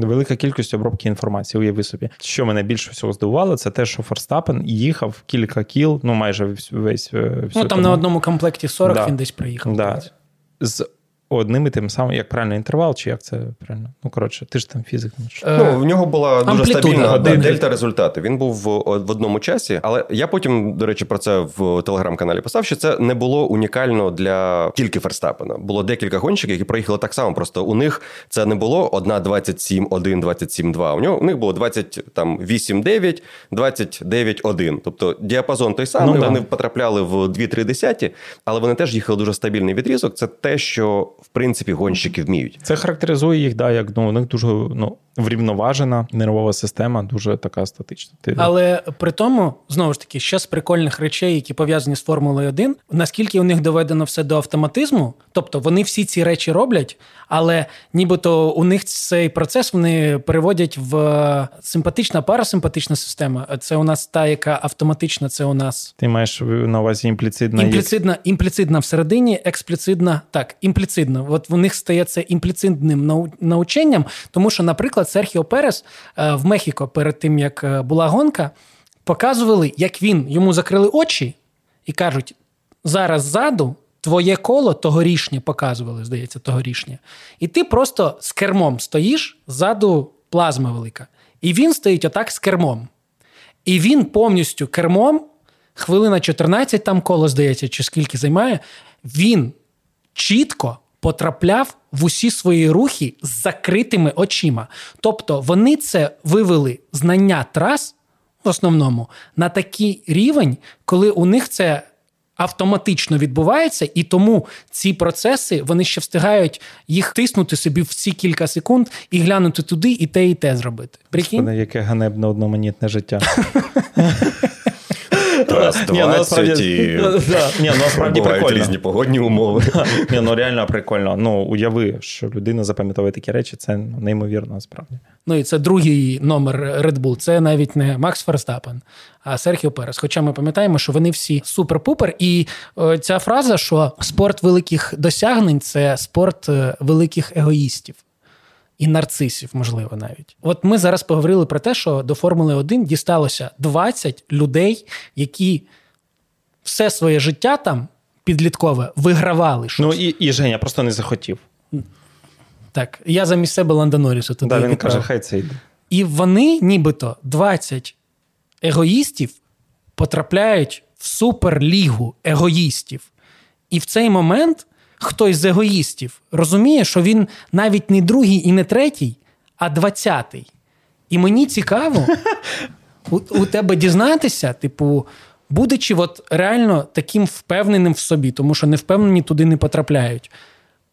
Велика кількість обробки інформації, уяви собі. Що мене більше всього здивувало, це те, що Форстапен їхав кілька кіл, ну майже весь весь. е, всю Ну там тому- на одному комплекті 40 Да. він десь приїхав. Да. З одним і тим самим, як правильно інтервал, чи як це правильно? Ну, коротше, ти ж там фізик. ну, Ну, в нього була дуже стабільна дельта результати. Він був в, в одному часі, але я потім, до речі, про це в телеграм-каналі писав, що це не було унікально для тільки Ферстапена. Було декілька гонщиків, які проїхали так само. Просто у них це не було 1 27 1 27 2 У нього у них було 28 9 29 1 Тобто діапазон той самий. Ну, да. вони потрапляли в 2-3 десяті, але вони теж їхали дуже стабільний відрізок. Це те, що в принципі гонщики вміють. Це характеризує їх, да, як ну, у них дуже ну, врівноважена нервова система, дуже така статична. Ти, Але при тому, знову ж таки, ще з прикольних речей, які пов'язані з Формулою 1, наскільки у них доведено все до автоматизму, тобто вони всі ці речі роблять, але нібито у них цей процес вони переводять в е, симпатична парасимпатична система. Це у нас та, яка автоматична, це у нас ти маєш на увазі імпліцитна є- імпліцитна, імпліцитна всередині, експліцитна, так, імпліцитна. От в них стає це імпліцитним наученням, тому що, наприклад, Серхіо Перес е, в Мехіко перед тим, як е, була гонка, показували, як він йому закрили очі і кажуть: зараз ззаду твоє коло тогорішнє показували, здається, тогорішнє. І ти просто з кермом стоїш, ззаду плазма велика. І він стоїть отак з кермом. І він повністю кермом, хвилина 14 там коло, здається, чи скільки займає, він чітко потрапляв в усі свої рухи з закритими очима. Тобто вони це вивели знання трас в основному на такий рівень, коли у них це. Автоматично відбувається, і тому ці процеси вони ще встигають їх тиснути собі в ці кілька секунд і глянути туди, і те, і те зробити. Прикинь? Яке ганебне одноманітне життя. Раз, Ні, ну, насправді- 20 і різні погодні умови. Ні, ну реально прикольно. Ну, уяви, що людина запам'ятовує такі речі, це ну, неймовірно насправді. Ну і це другий номер Red Bull. Це навіть не Макс Ферстапен, а Серхіо Перес. Хоча ми пам'ятаємо, що вони всі супер-пупер. І е, ця фраза, що спорт великих досягнень це спорт е, великих егоїстів. І нарцисів, можливо, навіть. От ми зараз поговорили про те, що до Формули 1 дісталося 20 людей, які все своє життя там підліткове вигравали. щось. Ну і, і Женя просто не захотів. Так, я замість себе Ланда Норріса туди Да, він відправив. каже, хай це йде. І вони, нібито 20 егоїстів, потрапляють в суперлігу егоїстів. І в цей момент хтось з егоїстів розуміє, що він навіть не другий і не третій, а двадцятий. І мені цікаво у, у тебе дізнатися, типу, будучи от реально таким впевненим в собі, тому що невпевнені туди не потрапляють.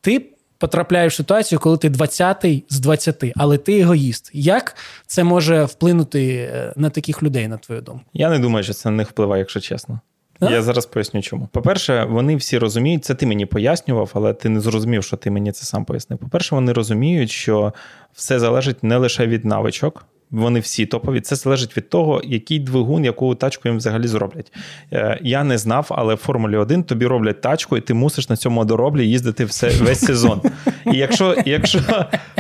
Ти потрапляєш в ситуацію, коли ти 20-й з 20, але ти егоїст. Як це може вплинути е, на таких людей, на твою думку? Я не думаю, що це на них впливає, якщо чесно. Я зараз поясню, чому. По-перше, вони всі розуміють, це ти мені пояснював, але ти не зрозумів, що ти мені це сам пояснив. По-перше, вони розуміють, що все залежить не лише від навичок. Вони всі топові. Це залежить від того, який двигун, яку тачку їм взагалі зроблять. Е, Я не знав, але в Формулі 1 тобі роблять тачку, і ти мусиш на цьому дороблі їздити все, весь сезон. І якщо, якщо,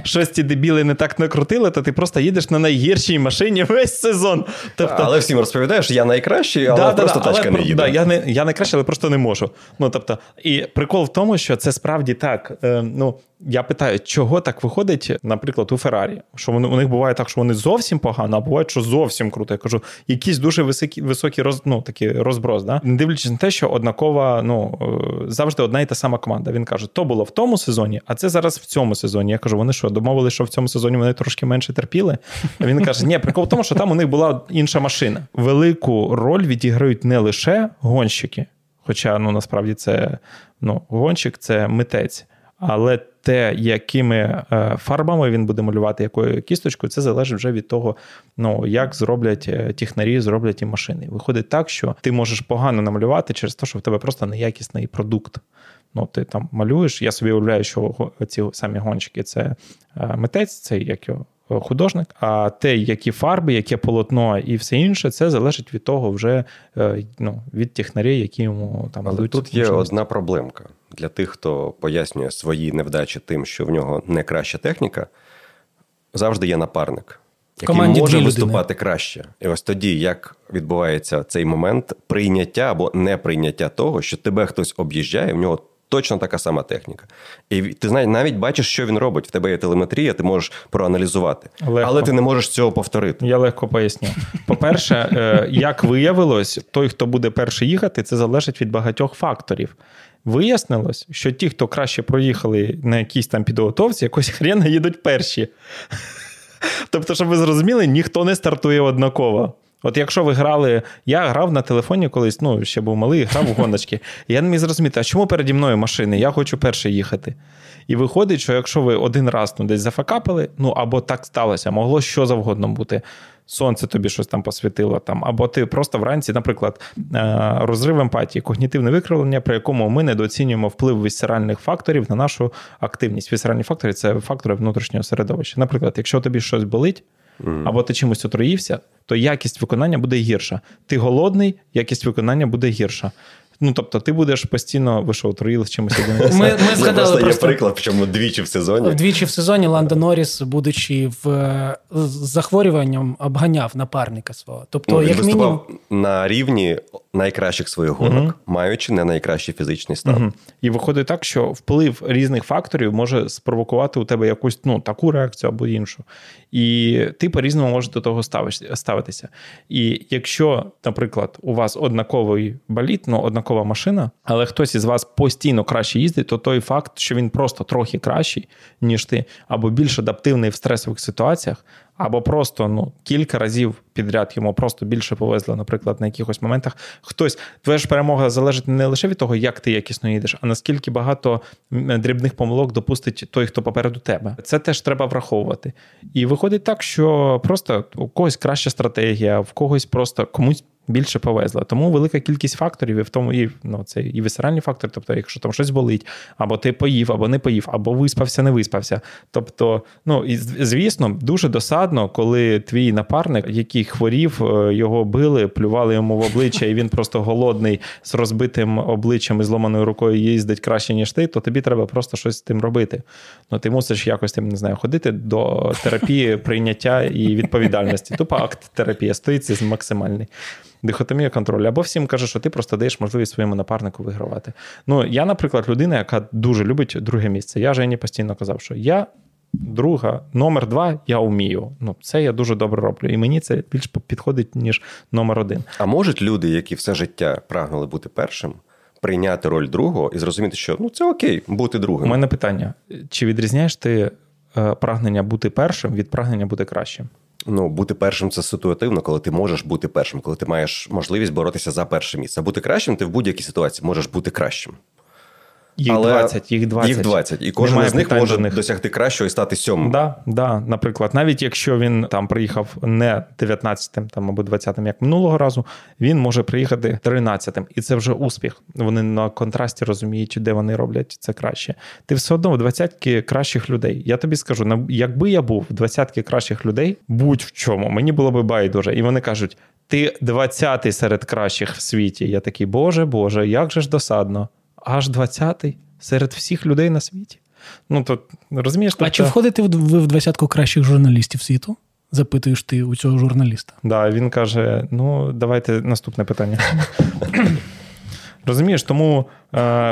щось ті дебіли не так накрутили, то ти просто їдеш на найгіршій машині весь сезон. Тобто... Але всім розповідаєш, я найкращий, але да, просто да, тачка але, не їде. Да, я не я найкращий, але просто не можу. Ну тобто, і прикол в тому, що це справді так. Е, ну я питаю, чого так виходить, наприклад, у Феррарі? Що вони у них буває так, що вони зовсім погано, а буває, що зовсім круто. Я кажу, якісь дуже високі високі роз, ну, такі розброс. Да? Не дивлячись на те, що однакова, ну е, завжди одна і та сама команда. Він каже, то було в тому сезоні, а це зараз в цьому сезоні. Я кажу, вони що, домовилися, що в цьому сезоні вони трошки менше терпіли. А Він каже: Ні, прикол в тому, що там у них була інша машина. Велику роль відіграють не лише гонщики, хоча ну насправді це ну, гонщик, це митець. Але те, якими е, фарбами він буде малювати, якою кісточкою, це залежить вже від того, ну як зроблять е, технарі, зроблять і машини. Виходить так, що ти можеш погано намалювати через те, що в тебе просто неякісний продукт. Ну, ти там малюєш. Я собі уявляю, що ці самі гонщики це е, митець, це як його. Художник, а те, які фарби, яке полотно і все інше, це залежить від того, вже ну, від технарів, які йому там Але тут є одна проблемка для тих, хто пояснює свої невдачі тим, що в нього не краща техніка, завжди є напарник, який може виступати краще. І ось тоді, як відбувається цей момент прийняття або неприйняття того, що тебе хтось об'їжджає, в нього. Точно така сама техніка. І ти знаєш, навіть бачиш, що він робить. В тебе є телеметрія, ти можеш проаналізувати. Легко. Але ти не можеш цього повторити. Я легко поясню. По-перше, е, як виявилось, той, хто буде перший їхати, це залежить від багатьох факторів. Вияснилось, що ті, хто краще проїхали на якійсь там підготовці, якось хрена їдуть перші. Тобто, щоб ви зрозуміли, ніхто не стартує однаково. От якщо ви грали, я грав на телефоні колись, ну ще був малий, грав у гоночки. Я не міг зрозуміти, а чому переді мною машини? Я хочу перший їхати. І виходить, що якщо ви один раз ну, десь зафакапили, ну або так сталося, могло що завгодно бути сонце тобі щось там посвітило, там, або ти просто вранці, наприклад, е, розрив емпатії, когнітивне викривлення, при якому ми недооцінюємо вплив вісцеральних факторів на нашу активність. Вісцеральні фактори це фактори внутрішнього середовища. Наприклад, якщо тобі щось болить. Або ти чимось отруївся, то якість виконання буде гірша. Ти голодний, якість виконання буде гірша. Ну тобто, ти будеш постійно ви що, отруїли чимось один. Ми ми згадали просто, просто є приклад, причому двічі в сезоні. Двічі в сезоні Ланда Норріс, будучи в з захворюванням, обганяв напарника свого. Тобто, ну, як виступав мінімум... на рівні найкращих своїх гонок, угу. маючи не найкращий фізичний стан. Угу. І виходить так, що вплив різних факторів може спровокувати у тебе якусь ну таку реакцію або іншу. І ти по-різному можеш до того ставитися. І якщо, наприклад, у вас однаковий баліт, ну однакова машина, але хтось із вас постійно краще їздить, то той факт, що він просто трохи кращий, ніж ти, або більш адаптивний в стресових ситуаціях, або просто ну кілька разів підряд йому просто більше повезло, наприклад, на якихось моментах. Хтось твоя ж перемога залежить не лише від того, як ти якісно їдеш, а наскільки багато дрібних помилок допустить той, хто попереду тебе. Це теж треба враховувати. І виходить так, що просто у когось краща стратегія, в когось просто комусь більше повезло. Тому велика кількість факторів, і в тому і ну, це і висеральні фактори, тобто, якщо там щось болить, або ти поїв, або не поїв, або виспався, не виспався. Тобто, ну і звісно, дуже досадно, коли твій напарник, який хворів, е, його били, плювали йому в обличчя, і він просто голодний з розбитим обличчям і зломаною рукою їздить краще, ніж ти, то тобі треба просто щось з тим робити. Ну, ти мусиш якось тим не знаю, ходити до терапії, прийняття і відповідальності. Тупо акт терапії, стоїцизм максимальний дихотомія контролю. Або всім каже, що ти просто даєш можливість своєму напарнику вигравати. Ну, я, наприклад, людина, яка дуже любить друге місце. Я Жені постійно казав, що я. Друга, номер два, я вмію. Ну, це я дуже добре роблю. І мені це більш підходить, ніж номер один. А можуть люди, які все життя прагнули бути першим, прийняти роль другого і зрозуміти, що ну це окей, бути другим. У мене питання: чи відрізняєш ти е, прагнення бути першим від прагнення бути кращим? Ну, бути першим це ситуативно, коли ти можеш бути першим, коли ти маєш можливість боротися за перше місце. Бути кращим, ти в будь-якій ситуації можеш бути кращим. Їх Але 20, їх 20. Їх 20. І кожен з них може них. досягти кращого і стати сьомим. Да, да, Наприклад, навіть якщо він там приїхав не 19-тим там, або 20-тим, як минулого разу, він може приїхати 13-тим. І це вже успіх. Вони на контрасті розуміють, де вони роблять це краще. Ти все одно в двадцятки кращих людей. Я тобі скажу, якби я був в двадцятки кращих людей, будь-в чому, мені було би байдуже. І вони кажуть: ти 20-й серед кращих в світі. Я такий, Боже, Боже, як же ж досадно аж 20-й серед всіх людей на світі. Ну то розумієш, тобто... а чи входите ви в двадцятку кращих журналістів світу? Запитуєш ти у цього журналіста. Да, він каже: ну, давайте наступне питання. Розумієш, тому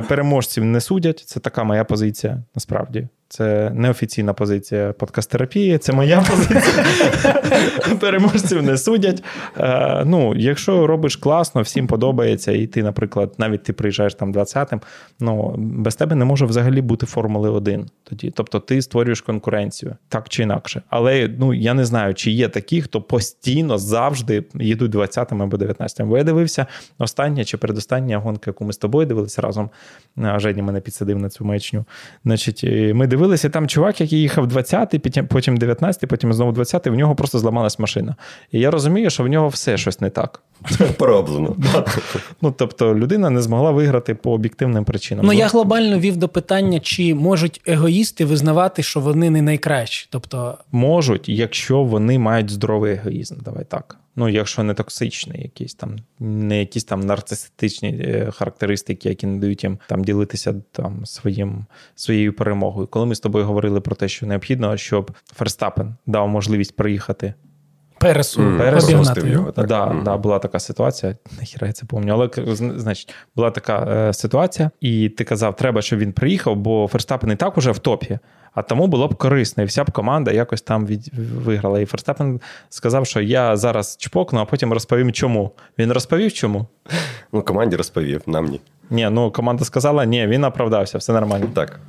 переможців не судять. Це така моя позиція насправді. Це неофіційна позиція подкастерапії, це моя позиція. Переможців не судять. Е, ну, Якщо робиш класно, всім подобається, і ти, наприклад, навіть ти приїжджаєш там 20-м, ну, без тебе не може взагалі бути Формули 1 тоді. Тобто ти створюєш конкуренцію так чи інакше. Але ну, я не знаю, чи є такі, хто постійно завжди їдуть 20-м або 19-м. Бо я дивився остання чи передостання гонка, яку ми з тобою дивилися разом. Жені мене підсадив на цю маячню. Значить, ми дивилися дивилися, там чувак, який їхав 20-й, потім 19-й, потім знову 20-й, в нього просто зламалась машина. І я розумію, що в нього все щось не так. Пороблено. Ну, Тобто людина не змогла виграти по об'єктивним причинам. Ну, я глобально вів до питання, чи можуть егоїсти визнавати, що вони не найкращі. Тобто... Можуть, якщо вони мають здоровий егоїзм. Давай так. Ну, якщо не токсичний, якийсь там, не якісь там нарцистичні е, характеристики, які не дають їм там ділитися там своїм своєю перемогою. Коли ми з тобою говорили про те, що необхідно, щоб Ферстапен дав можливість приїхати. Пересу, mm, пересу його. Так, да, mm. да, була така ситуація. Нахіра я це пам'ятаю. Але значить, була така е, ситуація, і ти казав, треба, щоб він приїхав, бо Ферстапен і так уже в топі. А тому було б корисно, і вся б команда якось там від... виграла. І Ферстапен сказав, що я зараз чпокну, а потім розповім, чому. Він розповів, чому? Ну, команді розповів, нам ні. Ні, ну команда сказала, ні, він оправдався, все нормально. Так.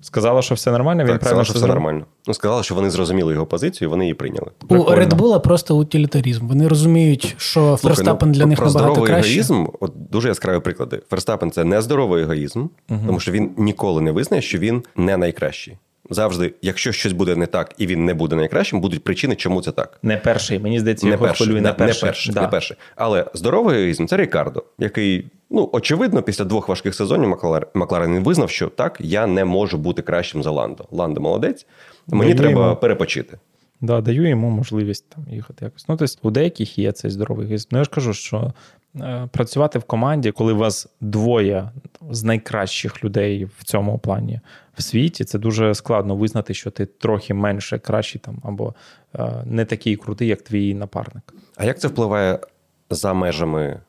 Сказала, що все нормально, він так, правильно сказала, що все нормально. Ну, сказала, що вони зрозуміли його позицію, вони її прийняли. У Red Bull просто утилітарізм. Вони розуміють, що Ферстапен ну, для них про набагато краще. егоїзм, от дуже яскраві приклади. Ферстапен це не здоровий егоїзм, угу. тому що він ніколи не визнає, що він не найкращий завжди, якщо щось буде не так і він не буде найкращим, будуть причини, чому це так. Не перший. Мені здається, не перший, не, не перший. Не перший, да. не перший. Але здоровий егоїзм – це Рікардо, який. Ну, очевидно, після двох важких сезонів Маклар... Макларен визнав, що так, я не можу бути кращим за Ландо. Ландо молодець, мені даю треба йому... перепочити. Да, даю йому можливість там їхати якось. Ну, тобто у деяких є цей здоровий егоїзм. Ну, я ж кажу, що працювати в команді, коли у вас двоє з найкращих людей в цьому плані в світі, це дуже складно визнати, що ти трохи менше кращий там або е, не такий крутий, як твій напарник. А як це впливає за межами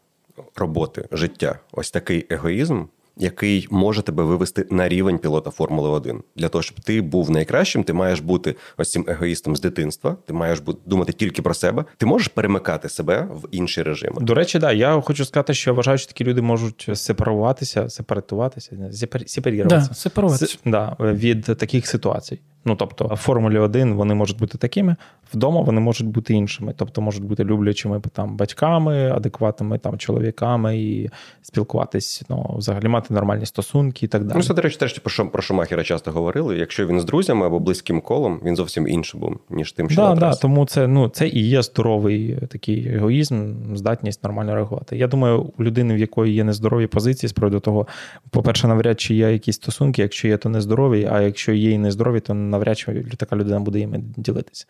роботи, життя? Ось такий егоїзм який може тебе вивести на рівень пілота Формули 1. Для того, щоб ти був найкращим, ти маєш бути ось цим егоїстом з дитинства. Ти маєш бути думати тільки про себе. Ти можеш перемикати себе в інші режими. До речі, да. Я хочу сказати, що я вважаю, що такі люди можуть сепаруватися, сепаратуватися, сепаріруватися да, сепаруватися. Да, від таких ситуацій. Ну тобто, в Формулі 1 вони можуть бути такими, вдома вони можуть бути іншими. Тобто можуть бути люблячими там батьками, адекватними там чоловіками і спілкуватись, ну взагалі мати нормальні стосунки і так далі. Ну, це, до речі, теж про про Шумахера часто говорили. Якщо він з друзями або близьким колом, він зовсім інший був, ніж тим, що да, да, тому це ну це і є здоровий такий егоїзм, здатність нормально реагувати. Я думаю, у людини, в якої є нездорові позиції, з приводу того, по-перше, навряд чи є якісь стосунки, якщо є, то нездорові, а якщо є і нездорові, то навряд чи така людина буде їми ділитися.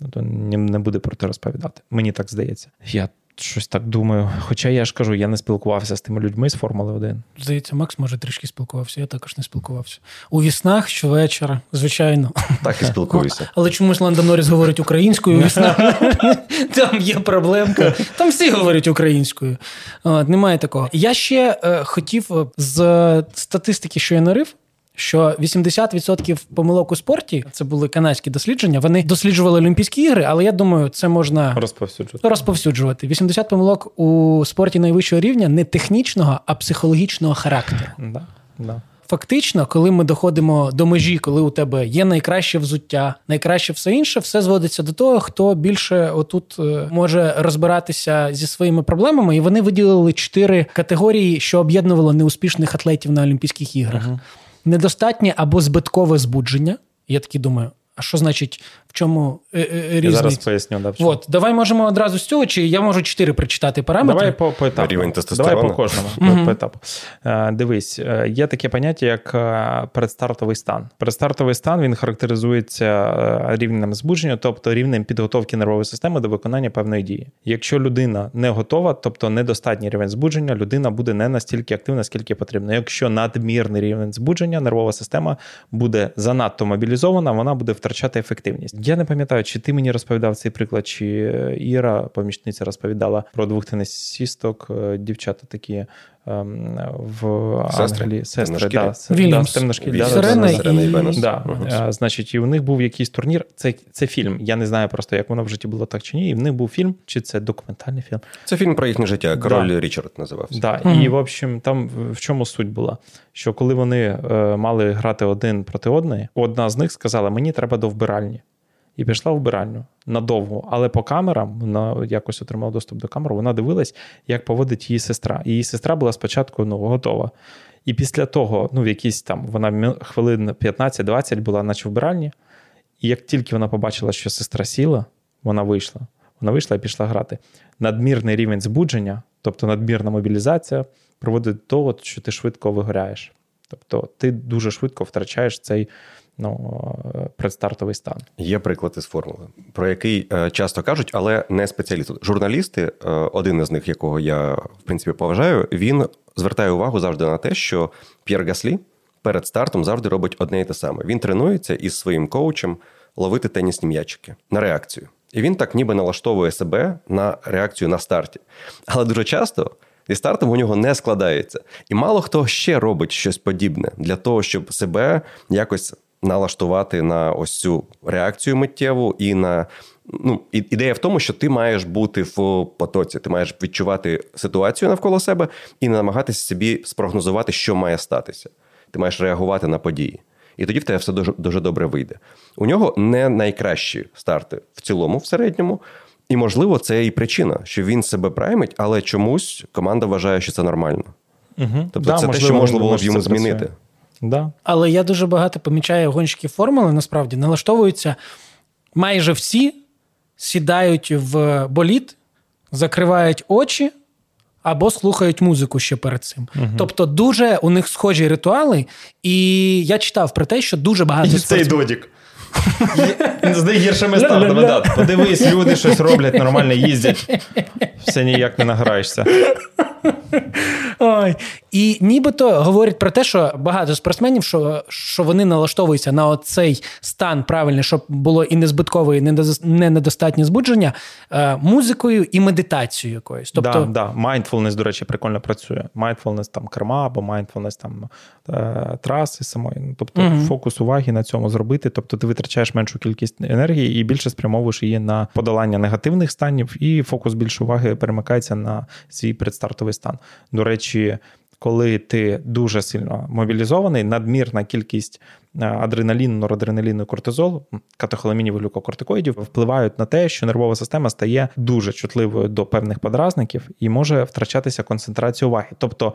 Ну, то не буде про це розповідати. Мені так здається. Я щось так думаю. Хоча я ж кажу, я не спілкувався з тими людьми з Формули 1. Здається, Макс може трішки спілкувався, я також не спілкувався. У віснах щовечора, звичайно. Так і спілкуюся. Але чомусь Ланда Норріс говорить українською у віснах. Там є проблемка. Там всі говорять українською. Немає такого. Я ще е, хотів е, з статистики, що я нарив що 80% помилок у спорті це були канадські дослідження. Вони досліджували Олімпійські ігри, але я думаю, це можна розповсюджувати. розповсюджувати. 80 помилок у спорті найвищого рівня не технічного, а психологічного характеру. Да, да. Фактично, коли ми доходимо до межі, коли у тебе є найкраще взуття, найкраще все інше, все зводиться до того, хто більше отут е, може розбиратися зі своїми проблемами, і вони виділили чотири категорії, що об'єднувало неуспішних атлетів на Олімпійських іграх. Uh-huh недостатнє або збиткове збудження. Я таки думаю, А що значить, в чому різниця? Я зараз поясню. Да, От, Давай можемо одразу з цього, чи я можу чотири прочитати параметри? Давай по по етапу. Рівень Давай по кожному. Mm-hmm. По етапу. Дивись, е, є таке поняття, як е, предстартовий стан. Предстартовий стан він характеризується е, рівнем збудження, тобто рівнем підготовки нервової системи до виконання певної дії. Якщо людина не готова, тобто недостатній рівень збудження, людина буде не настільки активна, скільки потрібно. Якщо надмірний рівень збудження, нервова система буде занадто мобілізована, вона буде втрачати ефективність. Я не пам'ятаю, чи ти мені розповідав цей приклад, чи Іра, помічниця, розповідала про двох тенісісток, е, дівчата такі ем, в Англії. Сестри, да, да, темношкілі. Да, Сирена і... Да. Uh-huh. Значить, і у них був якийсь турнір. Це це фільм. Я не знаю просто, як воно в житті було так чи ні. І в них був фільм, чи це документальний фільм. Це фільм про їхнє життя. Король да. Річард називався. Да. Uh-huh. І в общем, там в чому суть була? Що коли вони е, мали грати один проти одної, одна з них сказала: Мені треба до вбиральні і пішла в вбиральню надовго. Але по камерам вона якось отримала доступ до камер. Вона дивилась, як поводить її сестра. Її сестра була спочатку ну, готова. І після того, ну, в якісь там вона хвилин 15-20 була, наче вбиральні. І як тільки вона побачила, що сестра сіла, вона вийшла. Вона вийшла і пішла грати. Надмірний рівень збудження, тобто надмірна мобілізація, приводить до того, що ти швидко вигоряєш. Тобто ти дуже швидко втрачаєш цей ну, предстартовий стан. Є приклад із формули, про який е, часто кажуть, але не спеціалісти. Журналісти, е, один із них, якого я в принципі поважаю, він звертає увагу завжди на те, що П'єр Гаслі перед стартом завжди робить одне і те саме. Він тренується із своїм коучем ловити тенісні м'ячики на реакцію. І він так ніби налаштовує себе на реакцію на старті. Але дуже часто. Зі стартом у нього не складається. І мало хто ще робить щось подібне для того, щоб себе якось налаштувати на ось цю реакцію миттєву і на. Ну, ідея в тому, що ти маєш бути в потоці, ти маєш відчувати ситуацію навколо себе і намагатися собі спрогнозувати, що має статися. Ти маєш реагувати на події. І тоді в тебе все дуже дуже добре вийде. У нього не найкращі старти в цілому, в середньому. І, можливо, це і причина, що він себе праймить, але чомусь команда вважає, що це нормально. Угу. Тобто, да, це можливо, те, що можна було б йому змінити. Да. Але я дуже багато помічаю гонщики формули, насправді налаштовуються майже всі сідають в боліт, закривають очі або слухають музику ще перед цим. Угу. Тобто, дуже у них схожі ритуали, і я читав про те, що дуже багато І цей додік. З найгіршими стартами. Подивись, люди щось роблять, нормально їздять. Все ніяк не награєшся. Ой. І нібито говорять про те, що багато спортсменів, що що вони налаштовуються на оцей стан правильний, щоб було і незбиткове, і не недостатнє збудження е, музикою і медитацією якоюсь. Тобто, да, да. Mindfulness, до речі, прикольно працює. Mindfulness там керма, або mindfulness там е, траси самої. Ну, тобто угу. фокус уваги на цьому зробити. Тобто ти витрачаєш меншу кількість енергії і більше спрямовуєш її на подолання негативних станів, і фокус більше уваги перемикається на свій предстартовий стан. До речі, коли ти дуже сильно мобілізований, надмірна кількість е, адреналіну, норадреналіну, кортизолу, катехоламінів і глюкокортикоїдів впливають на те, що нервова система стає дуже чутливою до певних подразників і може втрачатися концентрація уваги. Тобто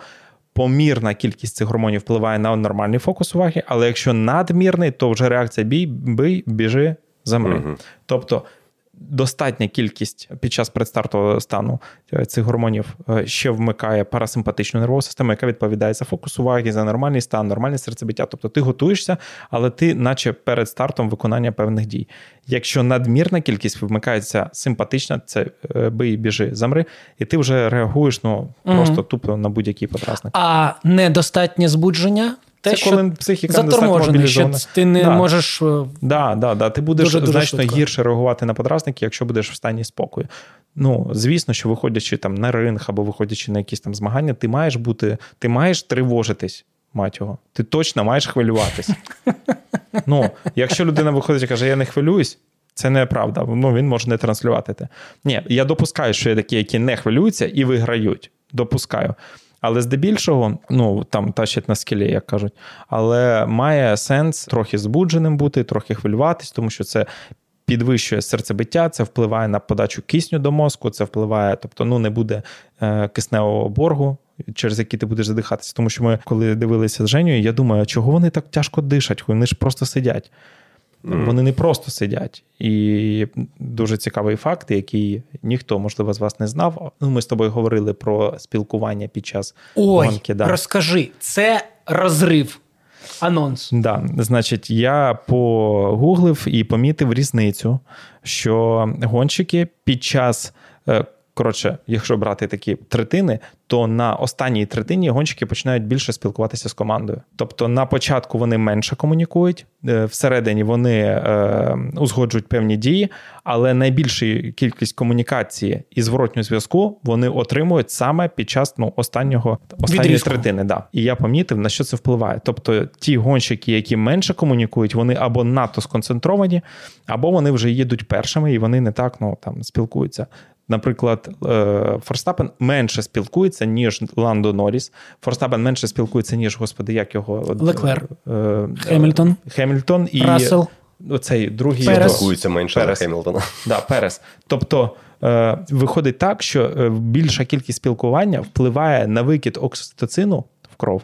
помірна кількість цих гормонів впливає на нормальний фокус уваги, але якщо надмірний, то вже реакція бій, бий, біжи, замри. Угу. Тобто достатня кількість під час предстартового стану е, цих гормонів е, ще вмикає парасимпатичну нервову систему, яка відповідає за фокус уваги, за нормальний стан, нормальне серцебиття. Тобто ти готуєшся, але ти, наче перед стартом виконання певних дій. Якщо надмірна кількість вмикається симпатична, це е, бий, біжи, замри, і ти вже реагуєш ну, просто угу. тупо на будь-який подразник. А недостатнє збудження те, це коли психіка недостатньо що ти не да. можеш. Е, да, да, да. Ти будеш дуже, значно швидко. гірше реагувати на подразники, якщо будеш в стані спокою. Ну, звісно, що виходячи там на ринг або виходячи на якісь там змагання, ти маєш бути, ти маєш тривожитись, мать його. Ти точно маєш хвилюватись. Ну, якщо людина виходить і каже, я не хвилююсь. Це неправда, ну він може не транслювати те. Ні, я допускаю, що є такі, які не хвилюються і виграють. Допускаю. Але здебільшого, ну там тащать на скелі, як кажуть, але має сенс трохи збудженим бути, трохи хвилюватись, тому що це. Підвищує серцебиття, це впливає на подачу кисню до мозку, це впливає, тобто ну не буде е, кисневого боргу, через який ти будеш задихатися. Тому що ми, коли дивилися з Женєю, я думаю, чого вони так тяжко дишать? Вони ж просто сидять. Вони не просто сидять. І дуже цікавий факт, який ніхто, можливо, з вас не знав. Ну, Ми з тобою говорили про спілкування під час Ой, гонки. Да. Розкажи, це розрив. Анонс. Да, Значить, я погуглив і помітив різницю, що гонщики під час. Коротше, якщо брати такі третини, то на останній третині гонщики починають більше спілкуватися з командою. Тобто на початку вони менше комунікують, е, всередині вони е, узгоджують певні дії, але найбільшу кількість комунікації і зворотнього зв'язку вони отримують саме під час ну, останнього останньої третини. Да. І я помітив, на що це впливає. Тобто ті гонщики, які менше комунікують, вони або надто сконцентровані, або вони вже їдуть першими і вони не так ну, там спілкуються. Наприклад, е, Форстапен менше спілкується, ніж Ландо Норріс. Форстапен менше спілкується, ніж господи, як його Леклер, е, Хемільтон, Хемільтон і Рассел. оцей другий Перес. спілкується менше Перес. Хемілтона. Да, Перес. Тобто е, виходить так, що більша кількість спілкування впливає на викид окситоцину в кров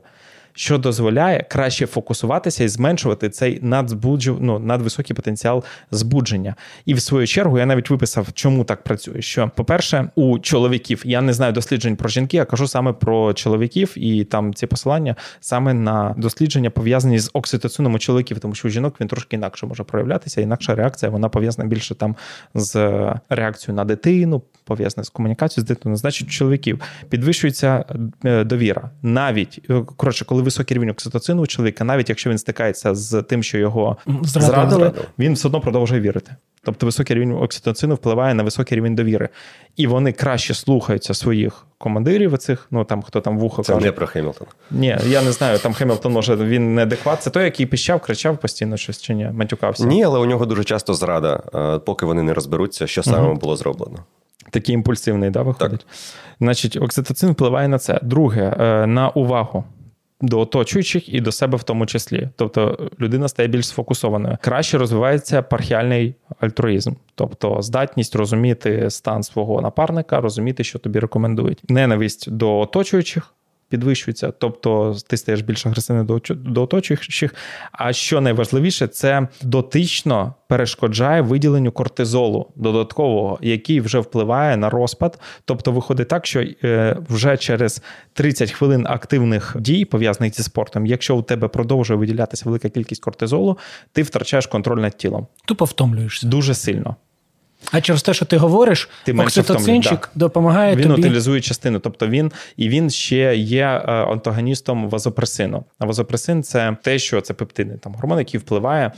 що дозволяє краще фокусуватися і зменшувати цей надзбуджу, ну, надвисокий потенціал збудження. І в свою чергу я навіть виписав, чому так працює. Що, по-перше, у чоловіків я не знаю досліджень про жінки, я кажу саме про чоловіків, і там ці посилання саме на дослідження пов'язані з окситоцином у чоловіків, тому що у жінок він трошки інакше може проявлятися. Інакша реакція вона пов'язана більше там з реакцією на дитину, пов'язана з комунікацією з дитиною. Значить, у чоловіків підвищується е, довіра. Навіть е, коротше, коли високий рівень окситоцину у чоловіка, навіть якщо він стикається з тим, що його зрадили, зрадили, він все одно продовжує вірити. Тобто високий рівень окситоцину впливає на високий рівень довіри. І вони краще слухаються своїх командирів, оцих, ну там хто там вухо Це каже. не про Хемілтона. Ні, я не знаю, там Хемілтон, може, він неадекват. Це той, який піщав, кричав постійно щось чи ні, матюкався. Ні, але у нього дуже часто зрада, е, поки вони не розберуться, що саме угу. було зроблено. Такий імпульсивний, да, виходить? Так. Значить, окситоцин впливає на це. Друге, е, на увагу до оточуючих і до себе в тому числі. Тобто людина стає більш сфокусованою. Краще розвивається пархіальний альтруїзм, тобто здатність розуміти стан свого напарника, розуміти, що тобі рекомендують. Ненависть до оточуючих підвищується, тобто ти стаєш більш агресивним до до оточуючих. А що найважливіше, це дотично перешкоджає виділенню кортизолу додаткового, який вже впливає на розпад. Тобто, виходить так, що е, вже через 30 хвилин активних дій, пов'язаних зі спортом, якщо у тебе продовжує виділятися велика кількість кортизолу, ти втрачаєш контроль над тілом. Тупо втомлюєшся дуже сильно. А через те, що ти говориш, ти окситоцинчик да. допомагає. Він тобі... утилізує частину, тобто він і він ще є е, антагоністом вазопресину. А вазопресин це те, що це пептидний там гормон, який впливає е,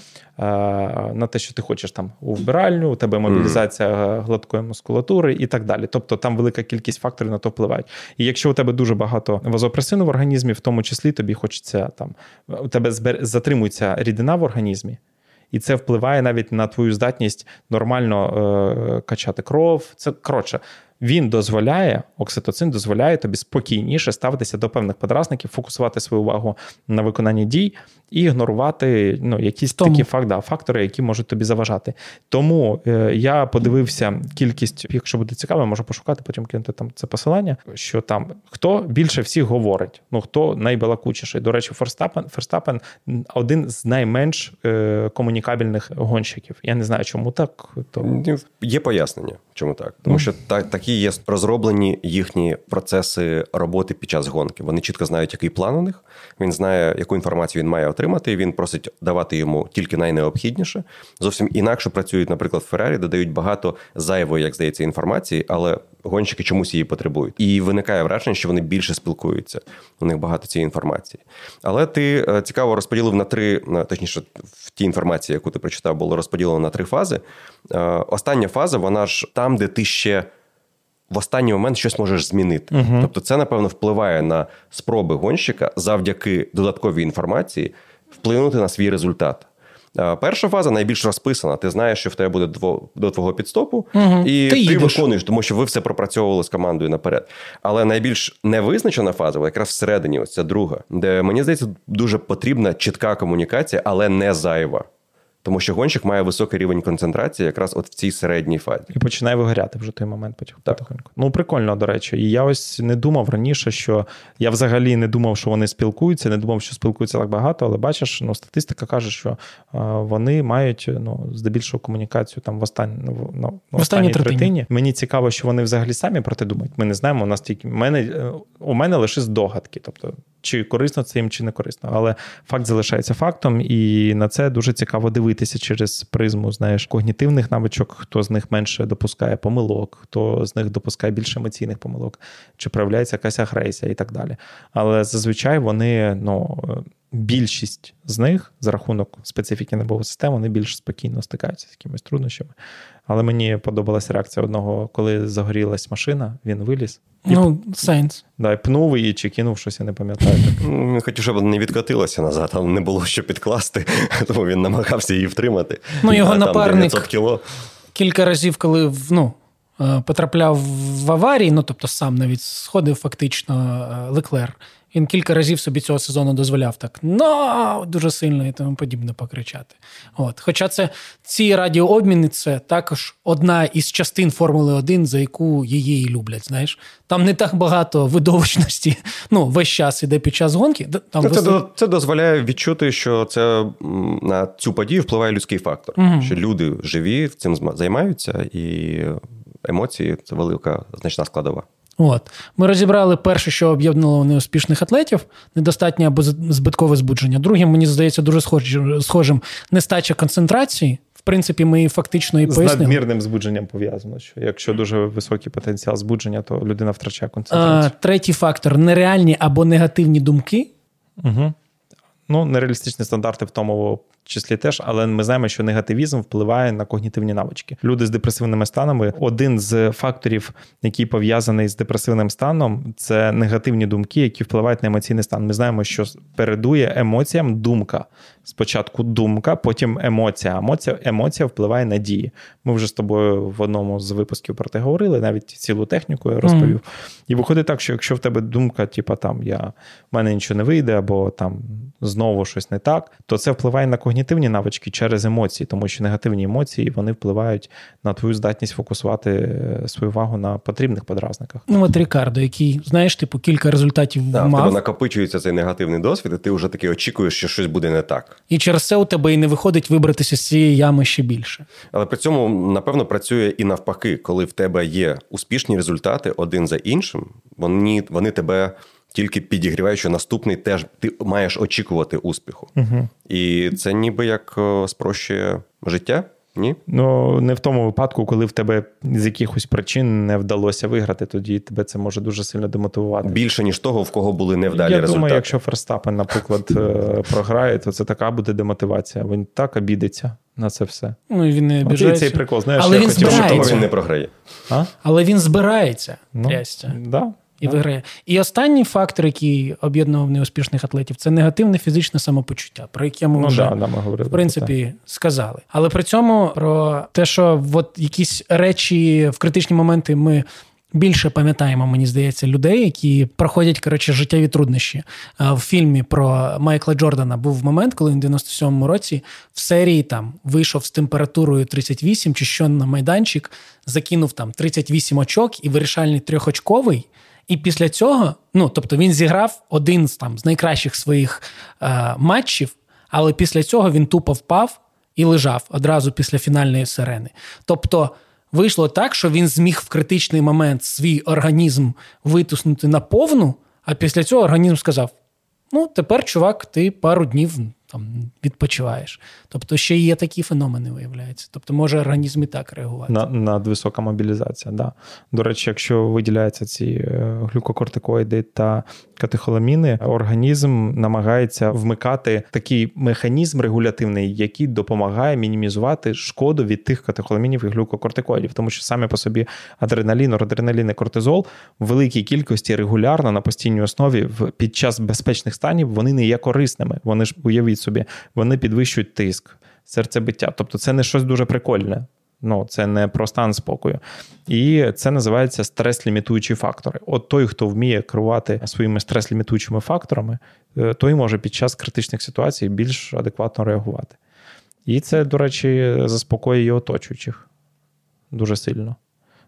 на те, що ти хочеш там у вбиральню, у тебе мобілізація mm. гладкої мускулатури і так далі. Тобто там велика кількість факторів на то впливають. І якщо у тебе дуже багато вазопресину в організмі, в тому числі тобі хочеться там у тебе затримується рідина в організмі і це впливає навіть на твою здатність нормально е, качати кров. Це коротше. Він дозволяє, окситоцин дозволяє тобі спокійніше ставитися до певних подразників, фокусувати свою увагу на виконанні дій і ігнорувати ну, якісь Тому. такі факт, да, фактори, які можуть тобі заважати. Тому е, я подивився кількість, якщо буде цікаво, можу пошукати, потім кинути там це посилання. Що там хто більше всіх говорить, ну хто найбалакучіший. До речі, Ферстапен Ферстапен один з найменш е, комунікабельних гонщиків. Я не знаю, чому так. То є пояснення, чому так, тому mm. що так такі є розроблені їхні процеси роботи під час гонки. Вони чітко знають, який план у них. Він знає, яку інформацію він має отримати. Він просить давати йому тільки найнеобхідніше. Зовсім інакше працюють, наприклад, в Феррарі, додають багато зайвої, як здається, інформації, але гонщики чомусь її потребують. І виникає враження, що вони більше спілкуються. У них багато цієї інформації. Але ти е, цікаво розподілив на три, точніше, в тій інформації, яку ти прочитав, було розподілено на три фази. Е, остання фаза, вона ж там, де ти ще в останній момент щось можеш змінити. uh Тобто, це, напевно, впливає на спроби гонщика завдяки додатковій інформації вплинути на свій результат. Перша фаза найбільш розписана. Ти знаєш, що в тебе буде до твого підстопу, uh і ти, ти виконуєш, тому що ви все пропрацьовували з командою наперед. Але найбільш невизначена фаза, якраз всередині, ось ця друга, де мені здається, дуже потрібна чітка комунікація, але не зайва. Тому що гонщик має високий рівень концентрації якраз от в цій середній фазі. І починає вигоряти вже той момент потихоньку. Ну, прикольно, до речі. І я ось не думав раніше, що я взагалі не думав, що вони спілкуються, не думав, що спілкуються так багато, але бачиш, ну, статистика каже, що вони мають ну, здебільшого комунікацію там в останній ну, ну, в останній третині. Мені цікаво, що вони взагалі самі про те думають. Ми не знаємо. У нас тільки мене е, у мене лише здогадки. Тобто, чи корисно це їм, чи не корисно. Але факт залишається фактом, і на це дуже цікаво дивитися через призму, знаєш, когнітивних навичок, хто з них менше допускає помилок, хто з них допускає більше емоційних помилок, чи проявляється якась агресія і так далі. Але зазвичай вони, ну. Більшість з них за рахунок специфіки нервової системи вони більш спокійно стикаються з якимись труднощами. Але мені подобалася реакція одного, коли загорілась машина, він виліз. Ну, сенс. Да, і пнув її чи кинув щось, я не пам'ятаю. Він хотів, щоб не відкотилося назад, там не було що підкласти, тому він намагався її втримати. Ну, його а, напарник там кіло. кілька разів, коли ну, е, потрапляв в аварії, ну тобто сам навіть сходив фактично е, Леклер. Він кілька разів собі цього сезону дозволяв так «но!» дуже сильно і тому подібне покричати. От. Хоча це ці радіообміни це також одна із частин Формули 1, за яку її люблять. Знаєш, там не так багато видовищності. Ну, весь час іде під час гонки. Там Це вис... це дозволяє відчути, що це на цю подію впливає людський фактор. Угу. Що люди живі цим займаються, і емоції це велика значна складова. От ми розібрали перше, що об'єднало неуспішних атлетів, недостатнє або збиткове збудження. Другим, мені здається, дуже схожим нестача концентрації. В принципі, ми фактично і пояснили. З надмірним збудженням пов'язано. що Якщо дуже високий потенціал збудження, то людина втрачає концентрацію. А, Третій фактор нереальні або негативні думки. Угу. Ну, нереалістичні стандарти в тому числі теж, але ми знаємо, що негативізм впливає на когнітивні навички. Люди з депресивними станами. Один з факторів, який пов'язаний з депресивним станом, це негативні думки, які впливають на емоційний стан. Ми знаємо, що передує емоціям думка. Спочатку думка, потім емоція. Емоція емоція впливає на дії. Ми вже з тобою в одному з випусків про те говорили, навіть цілу техніку я розповів. Mm. І виходить так, що якщо в тебе думка, типа там я в мене нічого не вийде, або там знову щось не так, то це впливає на когнітивні навички через емоції, тому що негативні емоції вони впливають на твою здатність фокусувати е, свою увагу на потрібних подразниках. Ну от Рікардо, який знаєш, типу кілька результатів да, мав. В тебе накопичується цей негативний досвід, і ти вже таки очікуєш, що щось буде не так. І через це у тебе і не виходить вибратися з цієї ями ще більше. Але при цьому напевно працює і навпаки, коли в тебе є успішні результати один за іншим, вони, вони тебе тільки підігрівають, що наступний теж ти маєш очікувати успіху. Угу. І це ніби як спрощує життя. Ні? Ну не в тому випадку, коли в тебе з якихось причин не вдалося виграти, тоді тебе це може дуже сильно демотивувати. Більше ніж того, в кого були невдалі Я результати. Я думаю, якщо Ферстапен, наприклад, е, програє, то це така буде демотивація. Він так обідеться на це все. Ну він не обіжається. цей прикол. Знаєш, Але я він хотів, що того він не програє. А? Але він збирається. Ну, да. І виграє. І останній фактор, який об'єднував неуспішних атлетів, це негативне фізичне самопочуття, про яке ми ну, вже да, да, ми говорили, в принципі так. сказали. Але при цьому про те, що от якісь речі в критичні моменти ми. Більше пам'ятаємо, мені здається, людей, які проходять коротше, життєві труднощі. В фільмі про Майкла Джордана був момент, коли він в 97-му році в серії там вийшов з температурою 38 чи що на майданчик, закинув там 38 очок і вирішальний трьохочковий. І після цього, ну тобто, він зіграв один з там з найкращих своїх е, матчів, але після цього він тупо впав і лежав одразу після фінальної сирени. Тобто. Вийшло так, що він зміг в критичний момент свій організм витиснути на повну, а після цього організм сказав: Ну, тепер, чувак, ти пару днів там відпочиваєш. Тобто ще є такі феномени, виявляються. Тобто може організм і так реагувати. На, Надвисока мобілізація, да. До речі, якщо виділяються ці е, глюкокортикоїди та катехоламіни, організм намагається вмикати такий механізм регулятивний, який допомагає мінімізувати шкоду від тих катехоламінів і глюкокортикоїдів, тому що саме по собі адреналін, норадреналін і кортизол в великій кількості регулярно на постійній основі під час безпечних станів вони не є корисними. Вони ж уявіть собі, вони підвищують тиск, серцебиття. Тобто, це не щось дуже прикольне. Ну, це не про стан спокою. І це називається стрес-лімітуючі фактори. От той, хто вміє керувати своїми стрес-лімітуючими факторами, е, той може під час критичних ситуацій більш адекватно реагувати. І це, до речі, заспокоює оточуючих дуже сильно.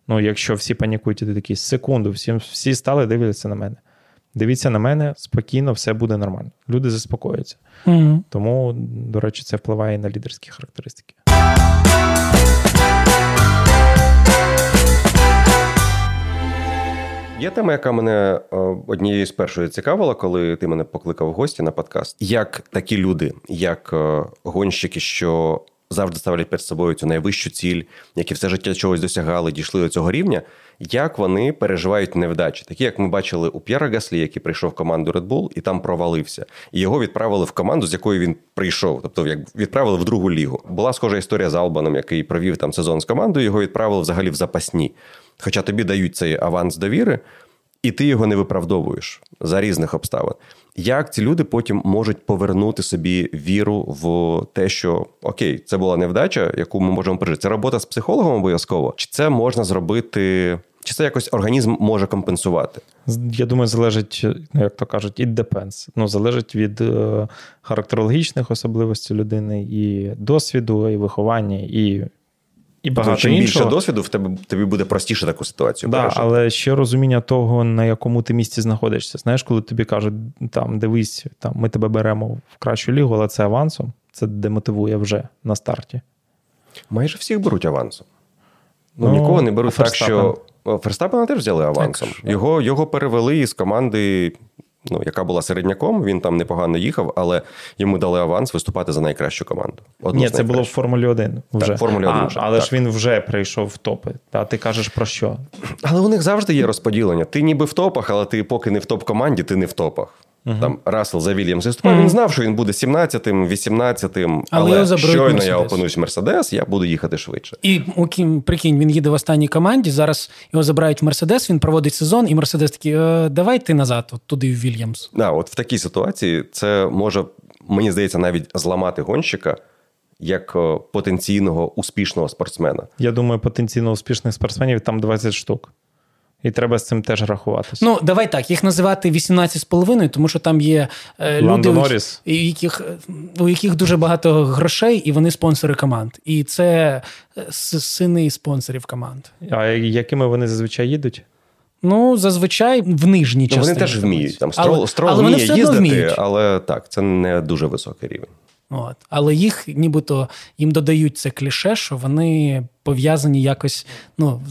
Ну, якщо всі панікують, і ти такий секунду, всі, всі стали дивляться на мене. Дивіться на мене, спокійно, все буде нормально. Люди заспокоюються. Угу. Тому, до речі, це впливає на лідерські характеристики. Є тема, яка мене е, однією з першої цікавила, коли ти мене покликав в гості на подкаст. Як такі люди, як е, гонщики, що завжди ставлять перед собою цю найвищу ціль, які все життя чогось досягали, дійшли до цього рівня, як вони переживають невдачі, такі як ми бачили у П'єра Гаслі, який прийшов в команду Red Bull і там провалився, і його відправили в команду, з якої він прийшов, тобто як відправили в другу лігу. Була схожа історія з Албаном, який провів там сезон з командою. Його відправили взагалі в запасні. Хоча тобі дають цей аванс довіри, і ти його не виправдовуєш за різних обставин. Як ці люди потім можуть повернути собі віру в те, що окей, це була невдача, яку ми можемо пережити. Це робота з психологом обов'язково, чи це можна зробити, чи це якось організм може компенсувати? Я думаю, залежить, ну як то кажуть, it depends. Ну, залежить від е, характерологічних особливостей людини, і досвіду, і виховання, і і багато Чим іншого. більше досвіду, в тебе тобі буде простіше таку ситуацію. Да, але ще розуміння того, на якому ти місці знаходишся. Знаєш, коли тобі кажуть, там дивись, там ми тебе беремо в кращу лігу, але це авансом, це демотивує вже на старті. Майже всіх беруть авансом. Ну, ну Нікого не беруть так, що Ферстапена теж взяли авансом. Так, його, його перевели із команди ну, яка була середняком, він там непогано їхав, але йому дали аванс виступати за найкращу команду. Одну Ні, це було в Формулі 1 вже. Так, Формулі 1 а, вже. Але так. ж він вже прийшов в топи. А ти кажеш про що? Але у них завжди є розподілення. Ти ніби в топах, але ти поки не в топ-команді, ти не в топах. Uh-huh. Там Рассел за Вільямс виступав, uh-huh. він знав, що він буде 17-тим, 18-тим, але, але щойно Мерседес. я опинусь в Мерседес, я буду їхати швидше. І окрім, прикинь, він їде в останній команді. Зараз його забирають в Мерседес, він проводить сезон, і Мерседес такий, е, давай ти назад, от туди в Вільямс. Да, от в такій ситуації це може, мені здається, навіть зламати гонщика. Як е, потенційного успішного спортсмена. Я думаю, потенційно успішних спортсменів там 20 штук. І треба з цим теж рахуватися. Ну, давай так, їх називати 18,5, тому що там є е, люди, у яких, у яких дуже багато грошей, і вони спонсори команд. І це е, сини спонсорів команд. А якими вони зазвичай їдуть? Ну, зазвичай в нижній частині. Ну, Вони теж вміють. Там Строл, але, строл але вміє їздити, вміють. але так, це не дуже високий рівень. От. Але їх нібито їм додають це кліше, що вони пов'язані якось. ну,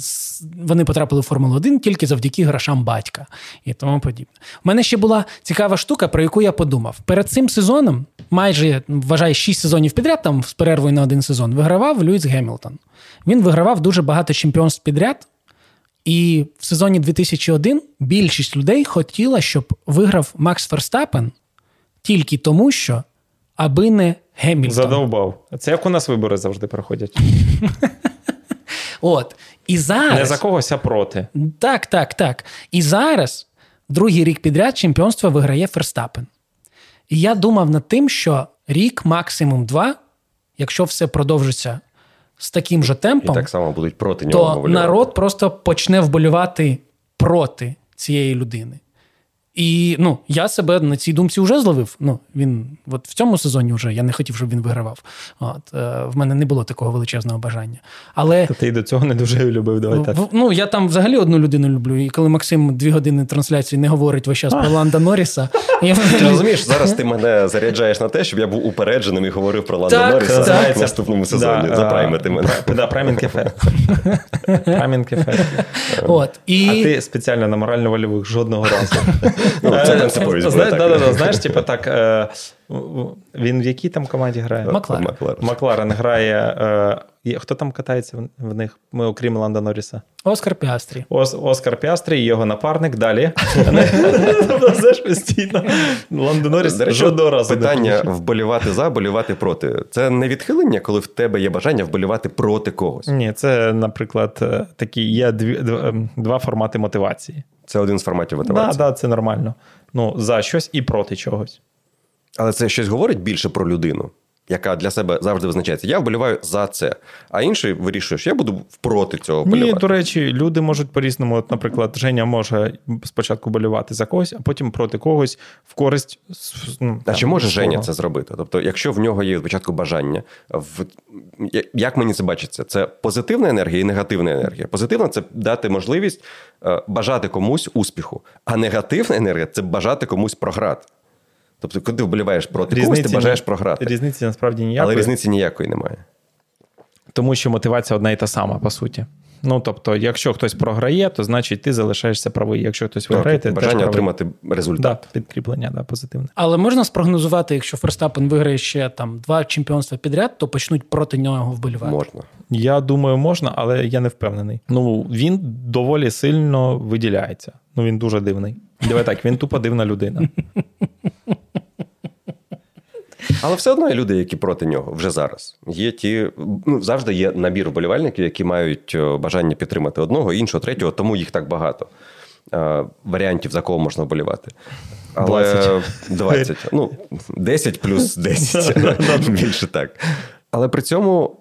Вони потрапили в Формулу 1 тільки завдяки грошам батька і тому подібне. У мене ще була цікава штука, про яку я подумав. Перед цим сезоном, майже вважаю, 6 сезонів підряд, там з перервою на один сезон, вигравав Льюіс Гемілтон. Він вигравав дуже багато чемпіонств підряд. І в сезоні 2001 більшість людей хотіла, щоб виграв Макс Ферстапен тільки тому, що аби не Гемільтон. Задовбав. Це як у нас вибори завжди проходять. От. І зараз... Не за когось, а проти. Так, так, так. І зараз, другий рік підряд, чемпіонство виграє Ферстапен. І я думав над тим, що рік, максимум два, якщо все продовжиться з таким же темпом, І так само будуть проти нього. То народ просто почне вболювати проти цієї людини. І ну, я себе на цій думці вже зловив. Ну, він от в цьому сезоні вже я не хотів, щоб він вигравав. От, е, В мене не було такого величезного бажання. Але Та ти і до цього не дуже любив. Давай так. Ну, я там взагалі одну людину люблю. І коли Максим дві години трансляції не говорить весь час про Ланда Норріса. Я... Ти розумієш, зараз ти мене заряджаєш на те, щоб я був упередженим і говорив про Ланда так, Норріса так. в наступному сезоні. Да, Запраймити мене. Да, Праймінг. Ефект. От, і... А ти спеціально на морально-вольових жодного разу. Ну, це принциповість була так. Знаєш, типу так, е, він в якій там команді грає? Макларен. Макларен грає. Е, хто там катається в них? Ми, окрім Ланда Норріса? Оскар Піастрі. Ос, Оскар Піастрі і його напарник далі. Знаєш, постійно. Ланда Норріс жодного разу. Питання вболівати за, болівати проти. Це не відхилення, коли в тебе є бажання вболівати проти когось. Ні, це, наприклад, е, такі є ем, два формати мотивації. Це один з форматів мотивації. Так, да, да, це нормально. Ну, за щось і проти чогось. Але це щось говорить більше про людину. Яка для себе завжди визначається. Я вболіваю за це. А інший вирішує, що я буду проти цього вболівати. Ні, до речі, люди можуть по-різному. От, наприклад, Женя може спочатку болювати за когось, а потім проти когось в користь. Ну, а чи може свого. Женя це зробити? Тобто, якщо в нього є спочатку бажання, в як мені це бачиться, це позитивна енергія і негативна енергія. Позитивна це дати можливість е, бажати комусь успіху, а негативна енергія це бажати комусь програти. Тобто, коли ти вболіваєш проти різниці, когось, ти бажаєш програти. Різниці насправді ніякої. Але різниці ніякої немає. Тому що мотивація одна і та сама, по суті. Ну, тобто, якщо хтось програє, то значить ти залишаєшся правий. Якщо хтось виграє, ти бажання теж отримати результат. Да, підкріплення, да, позитивне. Але можна спрогнозувати, якщо Ферстапен виграє ще там два чемпіонства підряд, то почнуть проти нього вболівати. Можна. Я думаю, можна, але я не впевнений. Ну він доволі сильно виділяється. Ну він дуже дивний. Давай так, він тупо дивна людина. Але все одно є люди, які проти нього вже зараз. Є ті, ну завжди є набір вболівальників, які мають бажання підтримати одного, іншого, третього, тому їх так багато. Варіантів, за кого можна вболівати. Але 20. 20. Ну, 10 плюс 10. Більше так. Але при цьому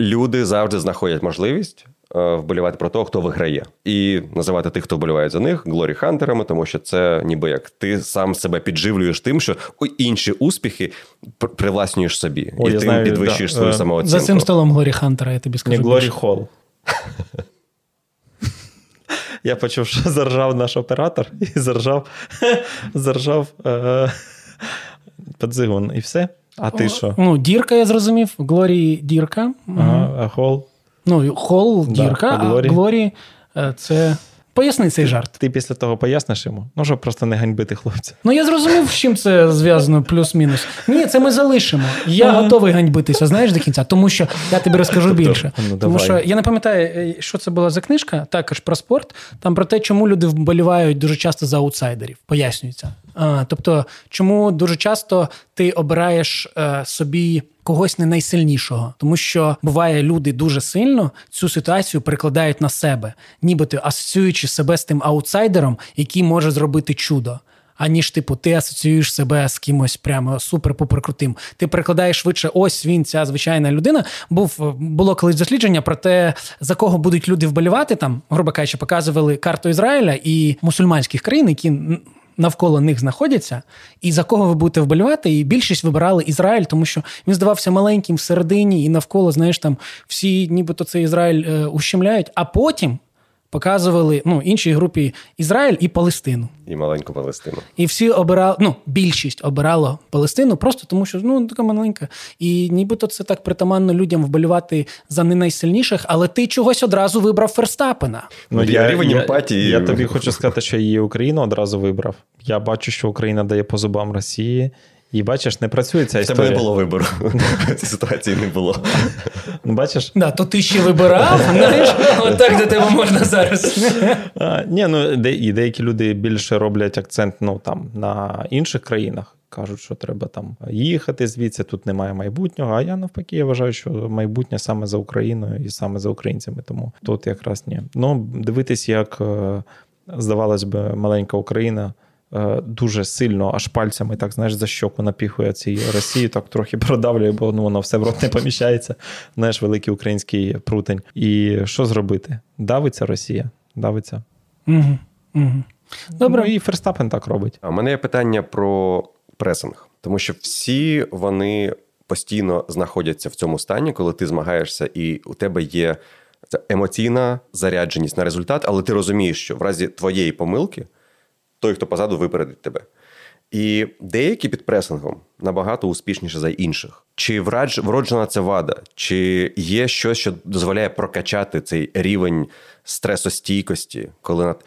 люди завжди знаходять можливість Е, вболівати про того, хто виграє, і називати тих, хто вболіває за них, глорі хантерами, тому що це ніби як ти сам себе підживлюєш тим, що інші успіхи привласнюєш собі, О, і тим знаю, підвищуєш да. свою е, самооцінку. За цим столом Глорі Хантера, я тобі скажу. Не Глорі Холл. Я почув, що заржав наш оператор, і заржав заржав е- Падзигун, і все. А ти що? Ну, Дірка, я зрозумів. Глорі Дірка. Ага, а Хол. Ну, хол, дірка, да, а Глорі е, це. Поясни цей жарт. Ти після того поясниш йому? Ну, щоб просто не ганьбити хлопця. Ну я зрозумів, з чим це зв'язано, плюс-мінус. Ні, це ми залишимо. Я ага. готовий ганьбитися, знаєш, до кінця, тому що я тобі розкажу тобто, більше. Ну, тому що я не пам'ятаю, е, що це була за книжка, також про спорт. Там про те, чому люди вболівають дуже часто за аутсайдерів. Пояснюється. А, Тобто, чому дуже часто ти обираєш е, собі когось не найсильнішого, тому що буває, люди дуже сильно цю ситуацію перекладають на себе, нібито асоціюючи себе з тим аутсайдером, який може зробити чудо. Аніж, типу, ти асоціюєш себе з кимось прямо супер-пупер крутим. Ти перекладаєш швидше, ось він, ця звичайна людина. Був було колись дослідження про те, за кого будуть люди вболівати. Там, грубо кажучи, показували карту Ізраїля і мусульманських країн, які навколо них знаходяться, і за кого ви будете вболівати. І більшість вибирали Ізраїль, тому що він здавався маленьким всередині, і навколо, знаєш, там всі, нібито цей Ізраїль е, ущемляють. А потім показували ну, іншій групі Ізраїль і Палестину. І маленьку Палестину. І всі обирали, ну, більшість обирала Палестину, просто тому що ну, така маленька. І нібито це так притаманно людям вболівати за не найсильніших, але ти чогось одразу вибрав Ферстапена. Ну, я рівень емпатії. Я, я тобі хочу сказати, що її Україну одразу вибрав. Я бачу, що Україна дає по зубам Росії. І бачиш, не працює ця історія. В тебе не було вибору. Цій ситуації не було. Ну, бачиш? Да, То ти ще вибирав, знаєш, отак до тебе можна зараз. А, Ні, ну де, і деякі люди більше роблять акцент ну, там, на інших країнах. Кажуть, що треба там їхати звідси, тут немає майбутнього. А я навпаки, я вважаю, що майбутнє саме за Україною і саме за українцями. Тому тут якраз ні. Ну, дивитись, як е, здавалось би, маленька Україна. Е, дуже сильно аж пальцями, так знаєш, за щоку напіхує цій Росії, так трохи продавлює, бо ну, воно все в рот не поміщається. Знаєш, великий український прутень. І що зробити? Давиться Росія, давиться. Угу, угу. Добре. Ну, і Ферстапен так робить. А мене є питання про пресинг, тому що всі вони постійно знаходяться в цьому стані, коли ти змагаєшся, і у тебе є емоційна зарядженість на результат, але ти розумієш, що в разі твоєї помилки той, хто позаду випередить тебе. І деякі під пресингом набагато успішніше за інших. Чи вроджена це вада, чи є щось, що дозволяє прокачати цей рівень стресостійкості, коли над.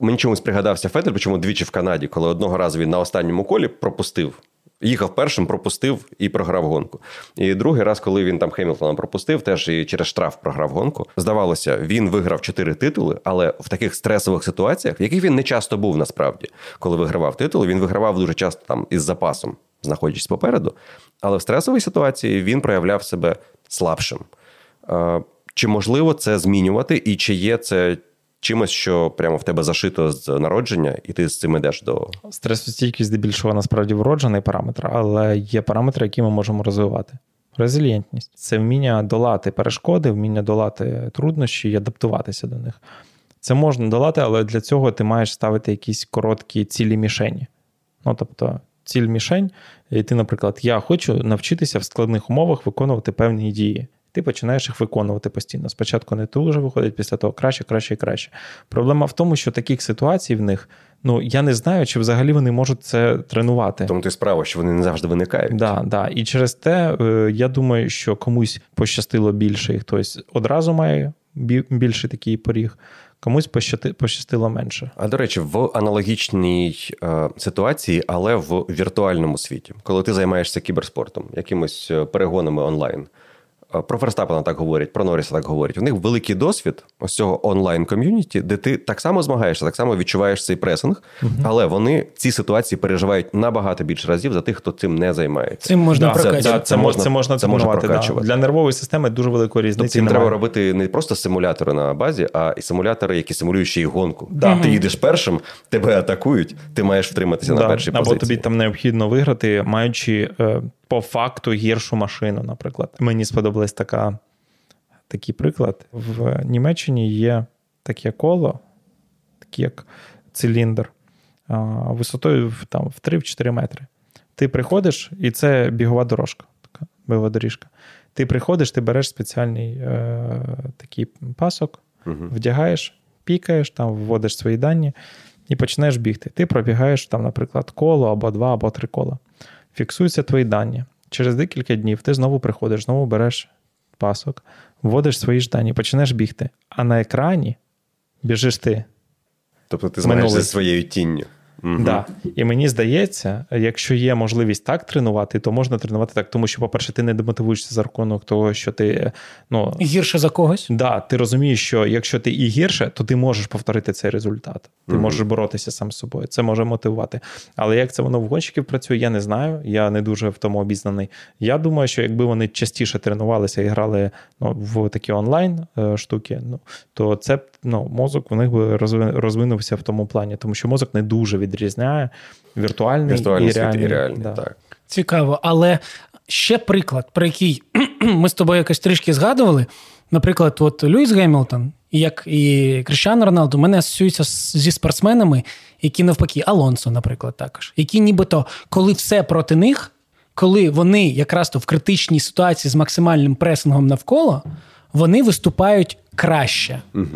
Мені чомусь пригадався Федер, причому двічі в Канаді, коли одного разу він на останньому колі пропустив Їхав першим, пропустив і програв гонку. І другий раз, коли він там Хемілтона пропустив, теж і через штраф програв гонку. Здавалося, він виграв чотири титули, але в таких стресових ситуаціях, в яких він не часто був насправді, коли вигравав титули, він вигравав дуже часто там із запасом, знаходячись попереду. Але в стресовій ситуації він проявляв себе слабшим. Чи можливо це змінювати, і чи є це чимось, що прямо в тебе зашито з народження, і ти з цим йдеш до стресостійкість здебільшого насправді вроджений параметр, але є параметри, які ми можемо розвивати. Резилієнтність це вміння долати перешкоди, вміння долати труднощі і адаптуватися до них. Це можна долати, але для цього ти маєш ставити якісь короткі цілі мішені. Ну, тобто, ціль мішень, і ти, наприклад, я хочу навчитися в складних умовах виконувати певні дії. Ти починаєш їх виконувати постійно. Спочатку не дуже виходить, після того краще, краще і краще. Проблема в тому, що таких ситуацій в них, ну я не знаю, чи взагалі вони можуть це тренувати. Тому ти справа, що вони не завжди виникають. Да, да. І через те е, я думаю, що комусь пощастило більше, і хтось одразу має більший такий поріг комусь пощастило менше. А до речі, в аналогічній е, ситуації, але в віртуальному світі, коли ти займаєшся кіберспортом, якимось е, перегонами онлайн. Е, про Ферстапена так говорять, про Норріса так говорять. У них великий досвід ось цього онлайн-ком'юніті, де ти так само змагаєшся, так само відчуваєш цей пресинг, угу. але вони ці ситуації переживають набагато більше разів за тих, хто цим не займається. Цим можна да, прокачувати. Це, це, це, можна це можна, це можна прокачувати. Да. Для нервової системи дуже великої різниці. Тобто їм треба робити не просто симулятори на базі, а і симулятори, які симулюють ще й гонку. Да. Ти їдеш першим, тебе атакують, ти маєш втриматися на першій позиції. Або тобі там необхідно виграти, маючи. По факту гіршу машину, наприклад. Мені сподобалась така, такий приклад. В Німеччині є таке коло, таке як циліндр, висотою там, в 3-4 метри. Ти приходиш, і це бігова дорожка, така бігова доріжка. Ти приходиш, ти береш спеціальний е, такий пасок, угу. вдягаєш, пікаєш, там вводиш свої дані і починаєш бігти. Ти пробігаєш, там, наприклад, коло або два, або три кола фіксуються твої дані. Через декілька днів ти знову приходиш, знову береш пасок, вводиш свої ж дані, почнеш бігти. А на екрані біжиш ти. Тобто ти змагаєшся зі своєю тінню. Угу. Да. І мені здається, якщо є можливість так тренувати, то можна тренувати так, тому що, по-перше, ти не демотивуєшся за рахунок того, що ти ну гірше за когось. Да, Ти розумієш, що якщо ти і гірше, то ти можеш повторити цей результат. Ти угу. можеш боротися сам з собою. Це може мотивувати. Але як це воно в гонщиків працює, я не знаю. Я не дуже в тому обізнаний. Я думаю, що якби вони частіше тренувалися і грали ну, в такі онлайн е, штуки, ну то це ну, мозок у них би розвинувся в тому плані, тому що мозок не дуже від відрізняє віртуальний, віртуальний і реальний. І реальний да. так. Цікаво, але ще приклад, про який ми з тобою якось трішки згадували. Наприклад, от Льюіс Гемілтон, як і Кріщан Роналду, мене асоціюються зі спортсменами, які навпаки, Алонсо, наприклад, також, які нібито, коли все проти них, коли вони якраз то в критичній ситуації з максимальним пресингом навколо, вони виступають краще. Угу.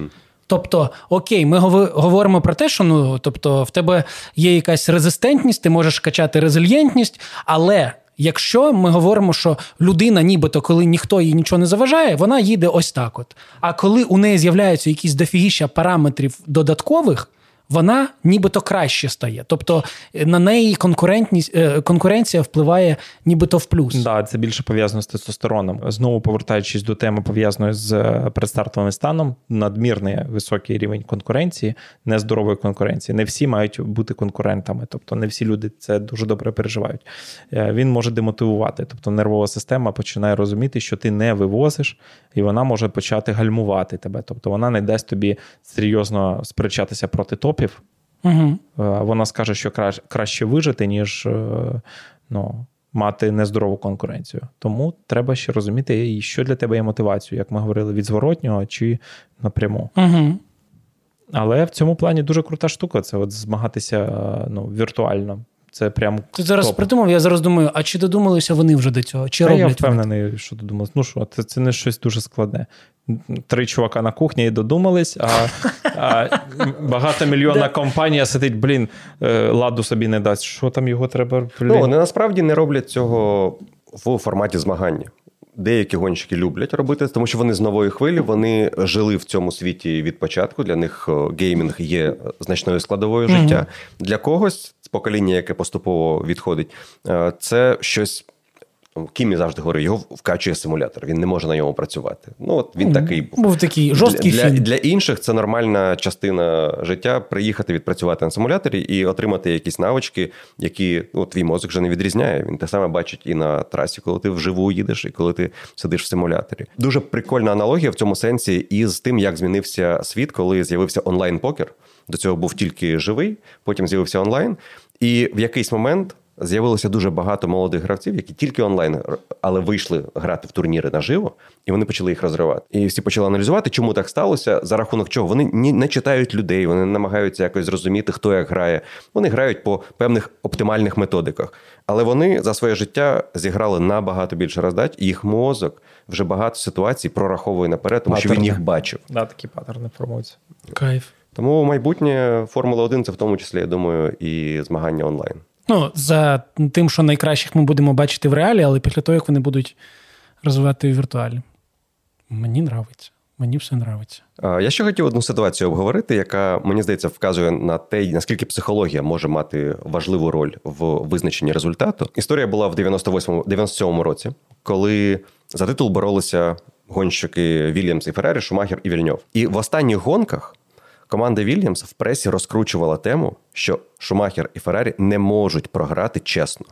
Тобто, окей, ми говоримо про те, що ну, тобто, в тебе є якась резистентність, ти можеш качати резильєнтність, але. Якщо ми говоримо, що людина, нібито, коли ніхто їй нічого не заважає, вона їде ось так. От. А коли у неї з'являються якісь дофігіща параметрів додаткових, вона нібито краще стає. Тобто е, на неї конкурентність е, конкуренція впливає нібито в плюс. Да, це більше пов'язано з тестостероном. Знову повертаючись до теми, пов'язаної з е, предстартовим станом, надмірний високий рівень конкуренції, нездорової конкуренції. Не всі мають бути конкурентами, тобто не всі люди це дуже добре переживають. Він може демотивувати, тобто нервова система починає розуміти, що ти не вивозиш, і вона може почати гальмувати тебе. Тобто вона не дасть тобі серйозно сперечатися проти топів, топів, угу. вона скаже, що краще вижити, ніж е, ну, мати нездорову конкуренцію. Тому треба ще розуміти, що для тебе є мотивацією, як ми говорили, від зворотнього чи напряму. Угу. Але в цьому плані дуже крута штука це от змагатися е, ну, віртуально. Це прям Ти зараз топ. придумав, я зараз думаю, а чи додумалися вони вже до цього? Чи Та роблять Я впевнений, вони? що додумалися. Ну що, це це не щось дуже складне. Три чувака на кухні і додумались, а а багатомільйонна компанія сидить, блін, е, ладу собі не дасть. Що там його треба? Блін? Ну, Вони насправді не роблять цього в форматі змагання. Деякі гонщики люблять робити, тому що вони з нової хвилі вони жили в цьому світі від початку. Для них геймінг є значною складовою mm-hmm. життя. Для когось покоління, яке поступово відходить, е, це щось Кімі завжди говорив, його вкачує симулятор, він не може на ньому працювати. Ну от він mm, такий був. Був такий жорсткий для, фільм. Для, для інших це нормальна частина життя приїхати відпрацювати на симуляторі і отримати якісь навички, які ну, твій мозок вже не відрізняє. Він те саме бачить і на трасі, коли ти вживу їдеш, і коли ти сидиш в симуляторі. Дуже прикольна аналогія в цьому сенсі із тим, як змінився світ, коли з'явився онлайн-покер. До цього був тільки живий, потім з'явився онлайн, і в якийсь момент. З'явилося дуже багато молодих гравців, які тільки онлайн, але вийшли грати в турніри наживо, і вони почали їх розривати. І всі почали аналізувати, чому так сталося, за рахунок чого вони не читають людей, вони намагаються якось зрозуміти, хто як грає. Вони грають по певних оптимальних методиках. Але вони за своє життя зіграли набагато більше роздач, і їх мозок вже багато ситуацій прораховує наперед, тому Патерни. що він їх бачив. Да, такі паттерни формуються. Кайф. Тому майбутнє Формула 1 це в тому числі, я думаю, і змагання онлайн. Ну, за тим, що найкращих ми будемо бачити в реалі, але після того, як вони будуть розвивати віртуалі. Мені нравиться. Мені все нравиться. Я ще хотів одну ситуацію обговорити, яка мені здається вказує на те, наскільки психологія може мати важливу роль в визначенні результату. Історія була в 98-му, 97-му році, коли за титул боролися гонщики Вільямс і Феррарі, Шумахер і Вільньов. І в останніх гонках Команда Вільямс в пресі розкручувала тему, що Шумахер і Феррарі не можуть програти чесно.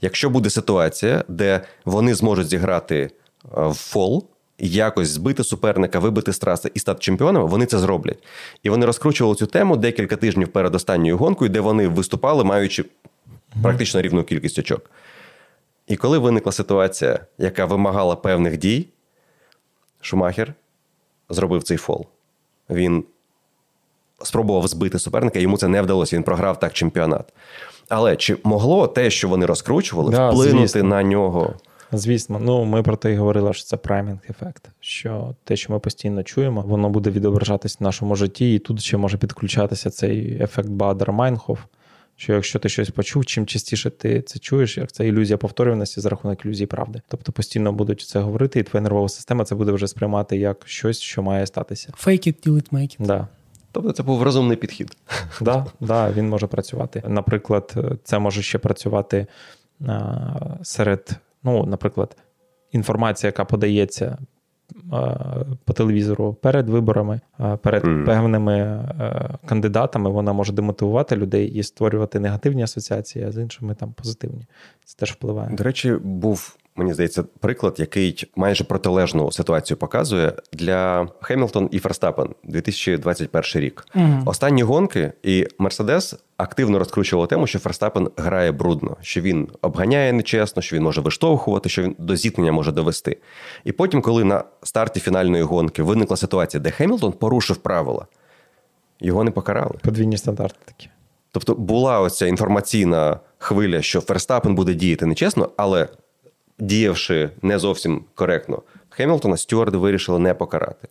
Якщо буде ситуація, де вони зможуть зіграти е, в фол, якось збити суперника, вибити з траси і стати чемпіонами, вони це зроблять. І вони розкручували цю тему декілька тижнів перед останньою гонкою, де вони виступали, маючи практично рівну кількість очок. І коли виникла ситуація, яка вимагала певних дій, Шумахер зробив цей фол. Він спробував збити суперника, йому це не вдалося. Він програв так чемпіонат. Але чи могло те, що вони розкручували, да, вплинути звісно. на нього? Звісно, ну ми про те й говорили, що це праймінг ефект. Що те, що ми постійно чуємо, воно буде відображатись в нашому житті, і тут ще може підключатися цей ефект Бадер Майнхоф. Що якщо ти щось почув, чим частіше ти це чуєш, як це ілюзія повторюваності за рахунок ілюзії правди. Тобто постійно будуть це говорити, і твоя нервова система це буде вже сприймати як щось, що має статися. Fake it till it make it. Да. Тобто це був розумний підхід. Да, да, він може працювати. Наприклад, це може ще працювати серед, ну, наприклад, інформація, яка подається по телевізору перед виборами, перед mm. певними кандидатами, вона може демотивувати людей і створювати негативні асоціації, а з іншими там позитивні. Це теж впливає. До речі, був мені здається, приклад, який майже протилежну ситуацію показує для Хемілтон і Ферстапен 2021 рік. Угу. Останні гонки і Мерседес активно розкручували тему, що Ферстапен грає брудно, що він обганяє нечесно, що він може виштовхувати, що він до зіткнення може довести. І потім, коли на старті фінальної гонки виникла ситуація, де Хемілтон порушив правила, його не покарали. Подвійні стандарти такі. Тобто була оця інформаційна хвиля, що Ферстапен буде діяти нечесно, але діявши не зовсім коректно, Хемілтона Стюарди вирішили не покарати.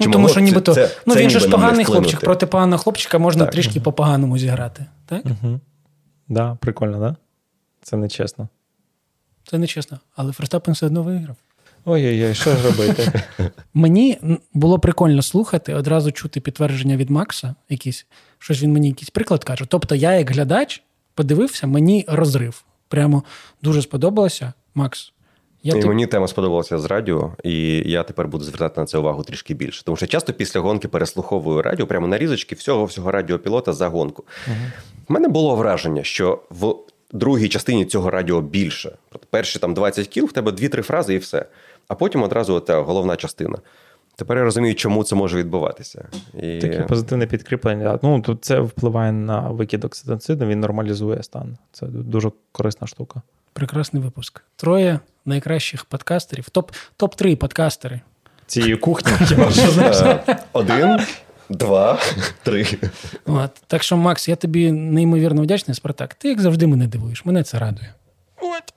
Ну, Тому що нібито це, ну, це, він же ж поганий хлопчик. Проти поганого хлопчика можна так. трішки по-поганому зіграти. Так, Угу. Да, прикольно, да? Це нечесно. Це нечесно, але Ферстапен все одно виграв. Ой-ой-ой, що ж робити? Мені було прикольно слухати, одразу чути підтвердження від Макса, якісь, щось він мені якийсь приклад каже. Тобто, я, як глядач, подивився, мені розрив. Прямо дуже сподобалося. Макс. Я і ти... Мені тема сподобалася з радіо, і я тепер буду звертати на це увагу трішки більше. Тому що часто після гонки переслуховую радіо, прямо нарізочки всього всього радіопілота за гонку. У угу. мене було враження, що в другій частині цього радіо більше. Перші там 20 кіл, в тебе 2-3 фрази і все. А потім одразу та головна частина. Тепер я розумію, чому це може відбуватися. І... Таке позитивне підкріплення. Ну, тут це впливає на викид оксидоциду, він нормалізує стан. Це дуже корисна штука. Прекрасний випуск. Троє найкращих подкастерів. Топ топ 3 подкастери цієї кухні. Один, два, три. От. Так що, Макс, я тобі неймовірно вдячний, Спартак. Ти як завжди мене дивуєш. Мене це радує. От.